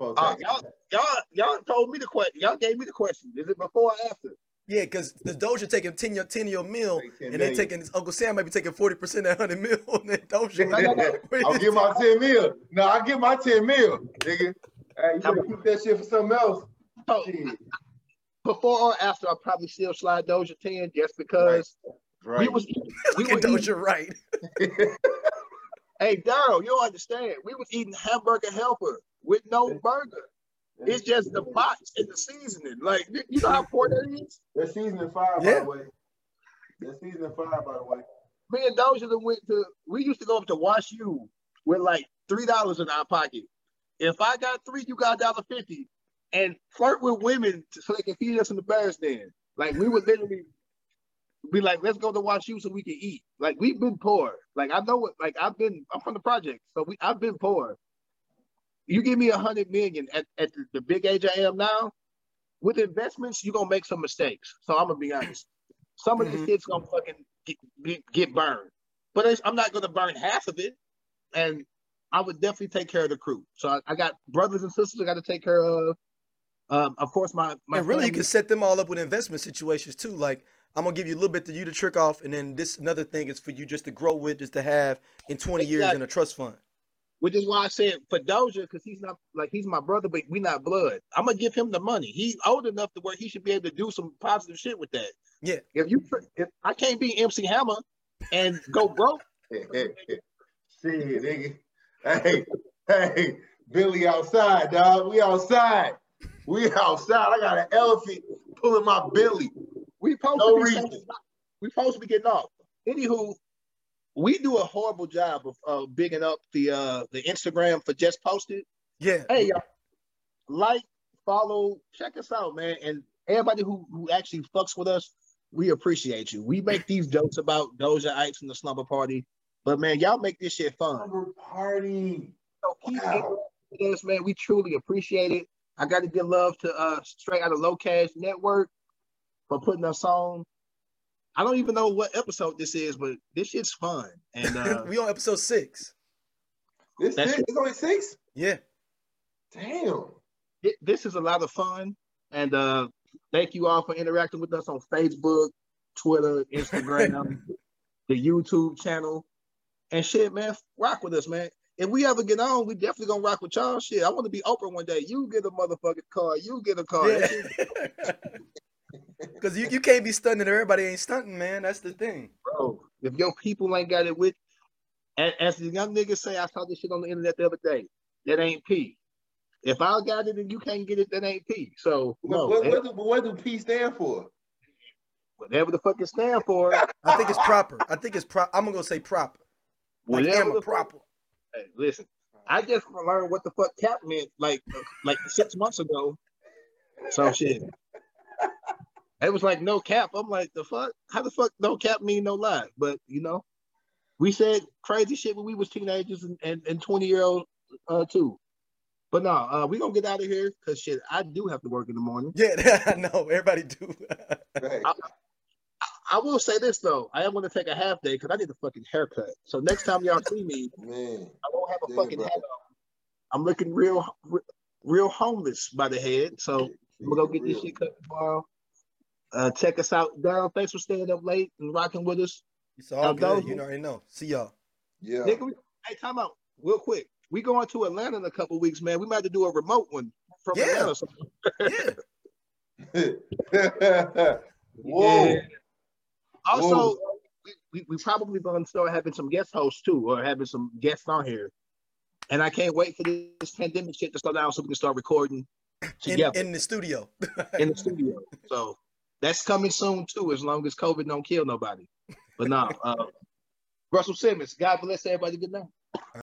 Uh, y'all, y'all, y'all told me the question. Y'all gave me the question. Is it before or after? Yeah, because the Doja taking ten your ten your meal, Take 10 and then million. taking Uncle Sam might be taking forty percent of hundred mil, on then Doja. No, no, no. I'll get my 10 mil. No, I'll get my 10 mil, nigga. Hey, you better keep that shit for something else. So Shit. before or after, I'll probably still slide Doja 10 just because we Right. was we Look were at eating, Doja right. hey Daryl, you don't understand. We was eating hamburger helper with no burger. It's just the box and the seasoning. Like you know how poor that is? That's season five, by the way. That's seasoning five, by the way. Me and Doja done went to we used to go up to Wash U with like three dollars in our pocket. If I got three, you got a dollar fifty. And flirt with women so they can feed us in the bears den. Like we would literally be like, let's go to Wash U so we can eat. Like we've been poor. Like I know what like I've been I'm from the project, so we I've been poor. You give me a hundred million at, at the, big age I am now, with investments, you're gonna make some mistakes. So I'm gonna be honest. Some of Mhm. this shit's gonna fucking get, get, get burned. But I'm not gonna burn half of it. And I would definitely take care of the crew. So I, I got brothers and sisters I got to take care of. Um, of course, my my and really, you can set them all up with investment situations too. Like I'm gonna give you a little bit to you to trick off, and then this another thing is for you just to grow with, just to have in 20 years in a trust fund. Which is why I said for Doja, because he's not like he's my brother, but we not blood. I'm gonna give him the money. He's old enough to where he should be able to do some positive shit with that. Yeah. If you, if I can't be MC Hammer and go broke, Shit, nigga. Hey, hey, Billy outside, dog. We outside. We outside. I got an elephant pulling my Billy. we supposed No to be reason. saying- we supposed to be getting off. Anywho, we do a horrible job of uh, bigging up the uh the Instagram for just posted. Yeah. Hey y'all, like, follow, check us out, man. And everybody who who actually fucks with us, we appreciate you. We make these jokes about Dojaites and the slumber party, but man, y'all make this shit fun. Summer party. So keep Wow. it with us, man. We truly appreciate it. I got to give love to uh straight out of Low Cash Network for putting us on. I don't even know what episode this is, but this shit's fun. And uh we on episode six. This That's- six? It's only six? Yeah. Damn. it, this is a lot of fun. And uh thank you all for interacting with us on Facebook, Twitter, Instagram, the YouTube channel. And shit, man, rock with us, man. If we ever get on, we definitely gonna rock with y'all. Shit, I want to be open one day. You get a motherfucking car, you get a car. That shit- Because you, you can't be stunting everybody ain't stunting, man. That's the thing. bro. If your people ain't got it with, as, as the young niggas say, I saw this shit on the internet the other day. That ain't P. If I got it and you can't get it, that ain't P. So What, no, what, eh. what, do, what do P stand for? whatever the fuck it stand for. I think it's proper. I think it's proper. I'm gonna go say proper. Like Whatever Hammer the fuck- proper. Hey, listen, I just learned what the fuck cap meant like like six months ago. So shit. It was like no cap. I'm like, the fuck? How the fuck no cap mean no lie? But you know, we said crazy shit when we was teenagers and, and, and 20 year old uh too. But no, uh we gonna get out of here because shit, I do have to work in the morning. Yeah, I know. Everybody do. Right. I will say this though, I am gonna take a half day because I need a fucking haircut. So next time y'all see me, Man. I won't have a Yeah, fucking bro. hat on. I'm looking real, real homeless by the head. So I'm gonna go get this shit cut tomorrow. Uh, check us out, Daryl. Thanks for staying up late and rocking with us. It's all Now, good. those- You already know. See y'all. Yeah. Nigga, we, hey, time out, real quick. We going to Atlanta in a couple weeks, man. We might have to do a remote one from Yeah. Atlanta. Yeah. Whoa. Yeah. Also, Whoa. we, we, we probably gonna start having some guest hosts too, or having some guests on here. And I can't wait for this pandemic shit to slow down so we can start recording In, in the studio. in the studio. So that's coming soon too, as long as COVID don't kill nobody. But now, uh, Russell Simmons, God bless everybody. Good night.